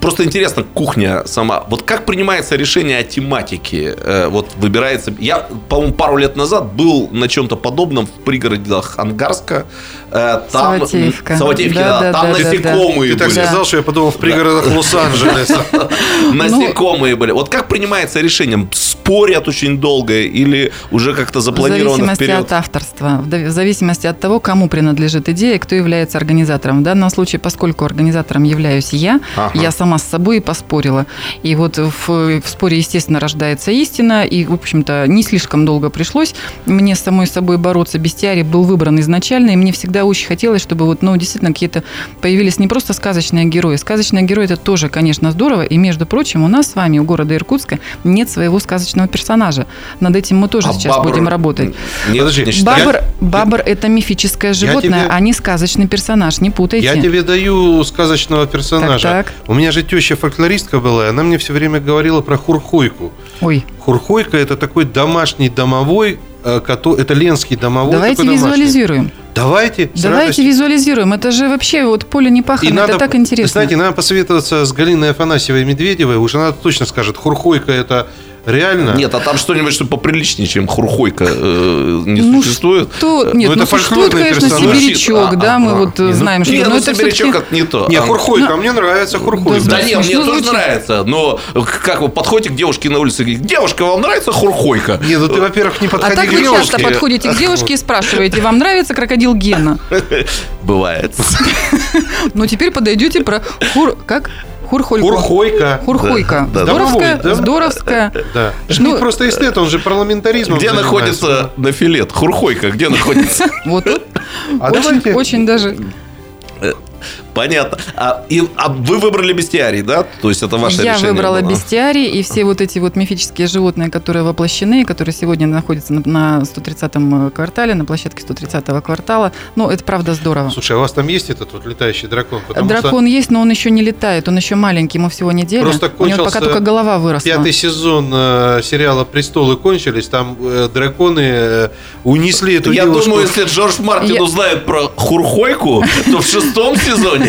просто интересно, кухня сама. Вот как принимается решение о тематике? Э, вот выбирается... Я, по-моему, пару лет назад был на чем-то подобном в пригородах Ангарска. Э, Там, Саватеевка. Саватеевки, Да, да, да, там да, да, насекомые Ты так были. сказал, что я подумал в пригородах Лос-Анджелеса. [LAUGHS] Насекомые были. Вот как принимается решение? Спорят очень долго или уже как-то В запланировано зависимости вперед? от авторства, в в зависимости от того, кому принадлежит идея и кто является организатором. В данном случае, поскольку организатором являюсь я, Ага. Я сама с собой и поспорила. И вот в, в споре, естественно, рождается истина, и, в общем-то, не слишком долго пришлось мне с самой собой бороться. Бестиарий был выбран изначально, и мне всегда очень хотелось, чтобы вот, ну, действительно, какие-то появились не просто сказочные герои. Сказочные герои – это тоже, конечно, здорово, и, между прочим, у нас с вами, у города Иркутска, нет своего сказочного персонажа. Над этим мы тоже А сейчас бабр- будем работать. Подожди, не считаю. Бабр, бабр это мифическое животное, тебе- а не сказочный персонаж. Не путайте. Я тебе даю сказочного персонажа. Так, так. У меня же теща фольклористка была, и она мне все время говорила про хурхойку. Ой, Хурхойка – это такой домашний домовой, э, это ленский домовой. давайте визуализируем. Давайте. Давайте радостью. визуализируем. Это же вообще вот поле не И пахано. Это так интересно. Знаете, надо посоветоваться с Галиной Афанасьевой Медведевой. Уж она точно скажет, хурхойка это реально. Нет, а там что-нибудь, что поприличнее, чем хурхойка, э, не Ну, существует. То, нет, ну, ну, это существует, фольклорный конечно, персонаж. сибирячок, А, да, а, мы а. вот Не, э, ну, знаем, что... Не, но ну, это сибирячок это не то. Не, А, хурхойка, а мне нравится хурхойка. Да Да, нет, мне тоже звучит. нравится. Но как вы подходите к девушке на улице и говорите, девушка, вам нравится хурхойка? Не, ну ты, во-первых, не А подходи так к вы часто девушке. подходите к девушке и спрашиваете, вам нравится крокодил Гена? [LAUGHS] Бывает. [LAUGHS] Ну, теперь подойдете про хур... Как? Хурхойку. Хурхойка. Хурхойка. Да. Здоровская, да? здоровская. Да. Ну, Шмидт просто эстет, он же парламентаризмом Где занимается. находится на филет? Хурхойка, где находится? Вот тут. А очень даже... Понятно. А, и, а вы выбрали бестиарий, да? То есть это ваше Я решение выбрала было? бестиарий, и все вот эти вот мифические животные, которые воплощены, которые сегодня находятся на, на 130-м квартале, на площадке 130-го квартала. Ну, это правда здорово. Слушай, а у вас там есть этот вот летающий дракон? Потому Дракон есть, но он еще не летает, он еще маленький, ему всего неделя. Просто У него пока кончился только голова что выросла. пятый сезон э, сериала «Престолы» кончились, там э, драконы э, унесли эту Я девушку. думаю, если Джордж Мартин Я- узнает про хурхойку, то в шестом сезоне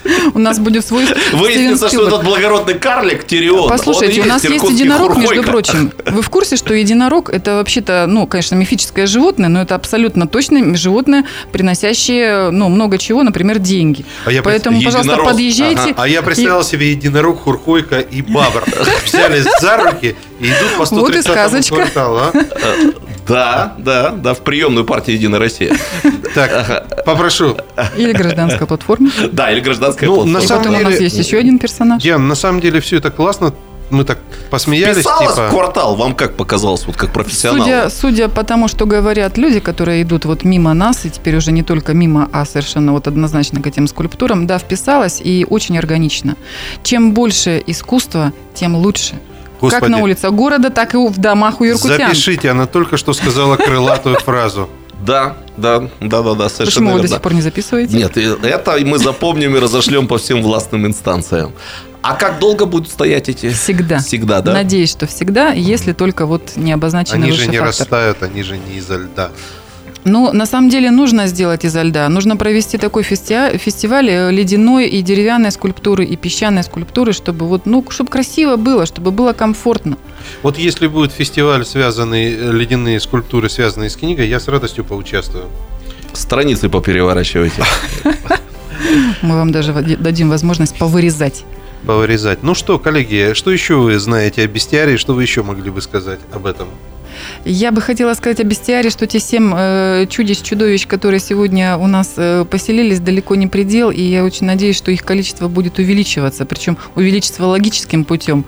У нас будет свой выяснится, что этот благородный карлик Тирион. Послушайте, у нас есть единорог, между прочим. Вы в курсе, что единорог это вообще-то, ну, конечно, мифическое животное, но это абсолютно точно животное, приносящее, ну, много чего, например, деньги. А Поэтому, пожалуйста, подъезжайте. А я представил себе единорог, хурхойка и бабр. [LAUGHS] Взяли за руки и идут по Вот и 130 сказочка. кварталу. а? Да, да, да, в приемную партии Единая Россия. Так, попрошу. Или гражданская платформа. Да, или гражданская Ну, платформа. на самом потом у нас деле- есть еще один персонаж. Диан, на самом деле все это классно. Мы так посмеялись, Писалось в типа... квартал, вам как показалось, вот как профессионал? Судя, судя по тому, что говорят люди, которые идут вот мимо нас, и теперь уже не только мимо, а совершенно вот однозначно к этим скульптурам, да, вписалась и очень органично. Чем больше искусства, тем лучше. Как Господи, на улицах города, так и в домах у иркутян. Запишите, она только что сказала крылатую фразу. Да, да, да, да, да, совершенно Почему вы до верно. сих пор не записываете? Нет, это мы запомним и разошлем по всем властным инстанциям. А как долго будут стоять эти? Всегда. Всегда, да? Надеюсь, что всегда, если только вот не обозначенный Они же не фактор. растают, они же не изо льда. Ну, на самом деле нужно сделать изо льда. Нужно провести такой фестиа- фестиваль э, ледяной и деревянной скульптуры, и песчаной скульптуры, чтобы вот, ну, чтобы красиво было, чтобы было комфортно. Вот если будет фестиваль, связанный, э, ледяные скульптуры, связанные с книгой, я с радостью поучаствую. Страницы попереворачивайте. [LAUGHS] Мы вам даже дадим возможность повырезать. Повырезать. Ну что, коллеги, что еще вы знаете о бестиарии? Что вы еще могли бы сказать об этом? Я бы хотела сказать о бестиаре, что те семь э, чудищ-чудовищ, которые сегодня у нас э, поселились, далеко не предел, и я очень надеюсь, что их количество будет увеличиваться, причем увеличиваться логическим путем.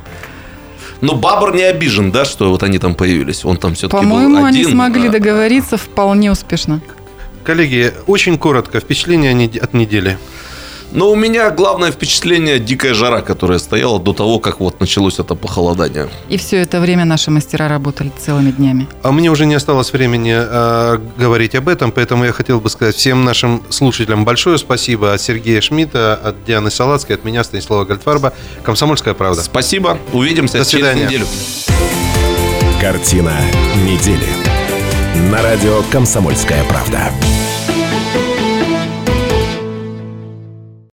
Но Бабр не обижен, да, что вот они там появились? Он там все-таки был По-моему, они один. смогли а- договориться вполне успешно. Коллеги, очень коротко, впечатление от недели. Но у меня главное впечатление дикая жара, которая стояла до того, как вот началось это похолодание. И все это время наши мастера работали целыми днями. А мне уже не осталось времени э, говорить об этом, поэтому я хотел бы сказать всем нашим слушателям большое спасибо от Сергея Шмидта, от Дианы Салацкой, от меня, Станислава Гальдфарба. Комсомольская правда. Спасибо. Увидимся До через свидания. неделю. Картина недели. На радио «Комсомольская правда».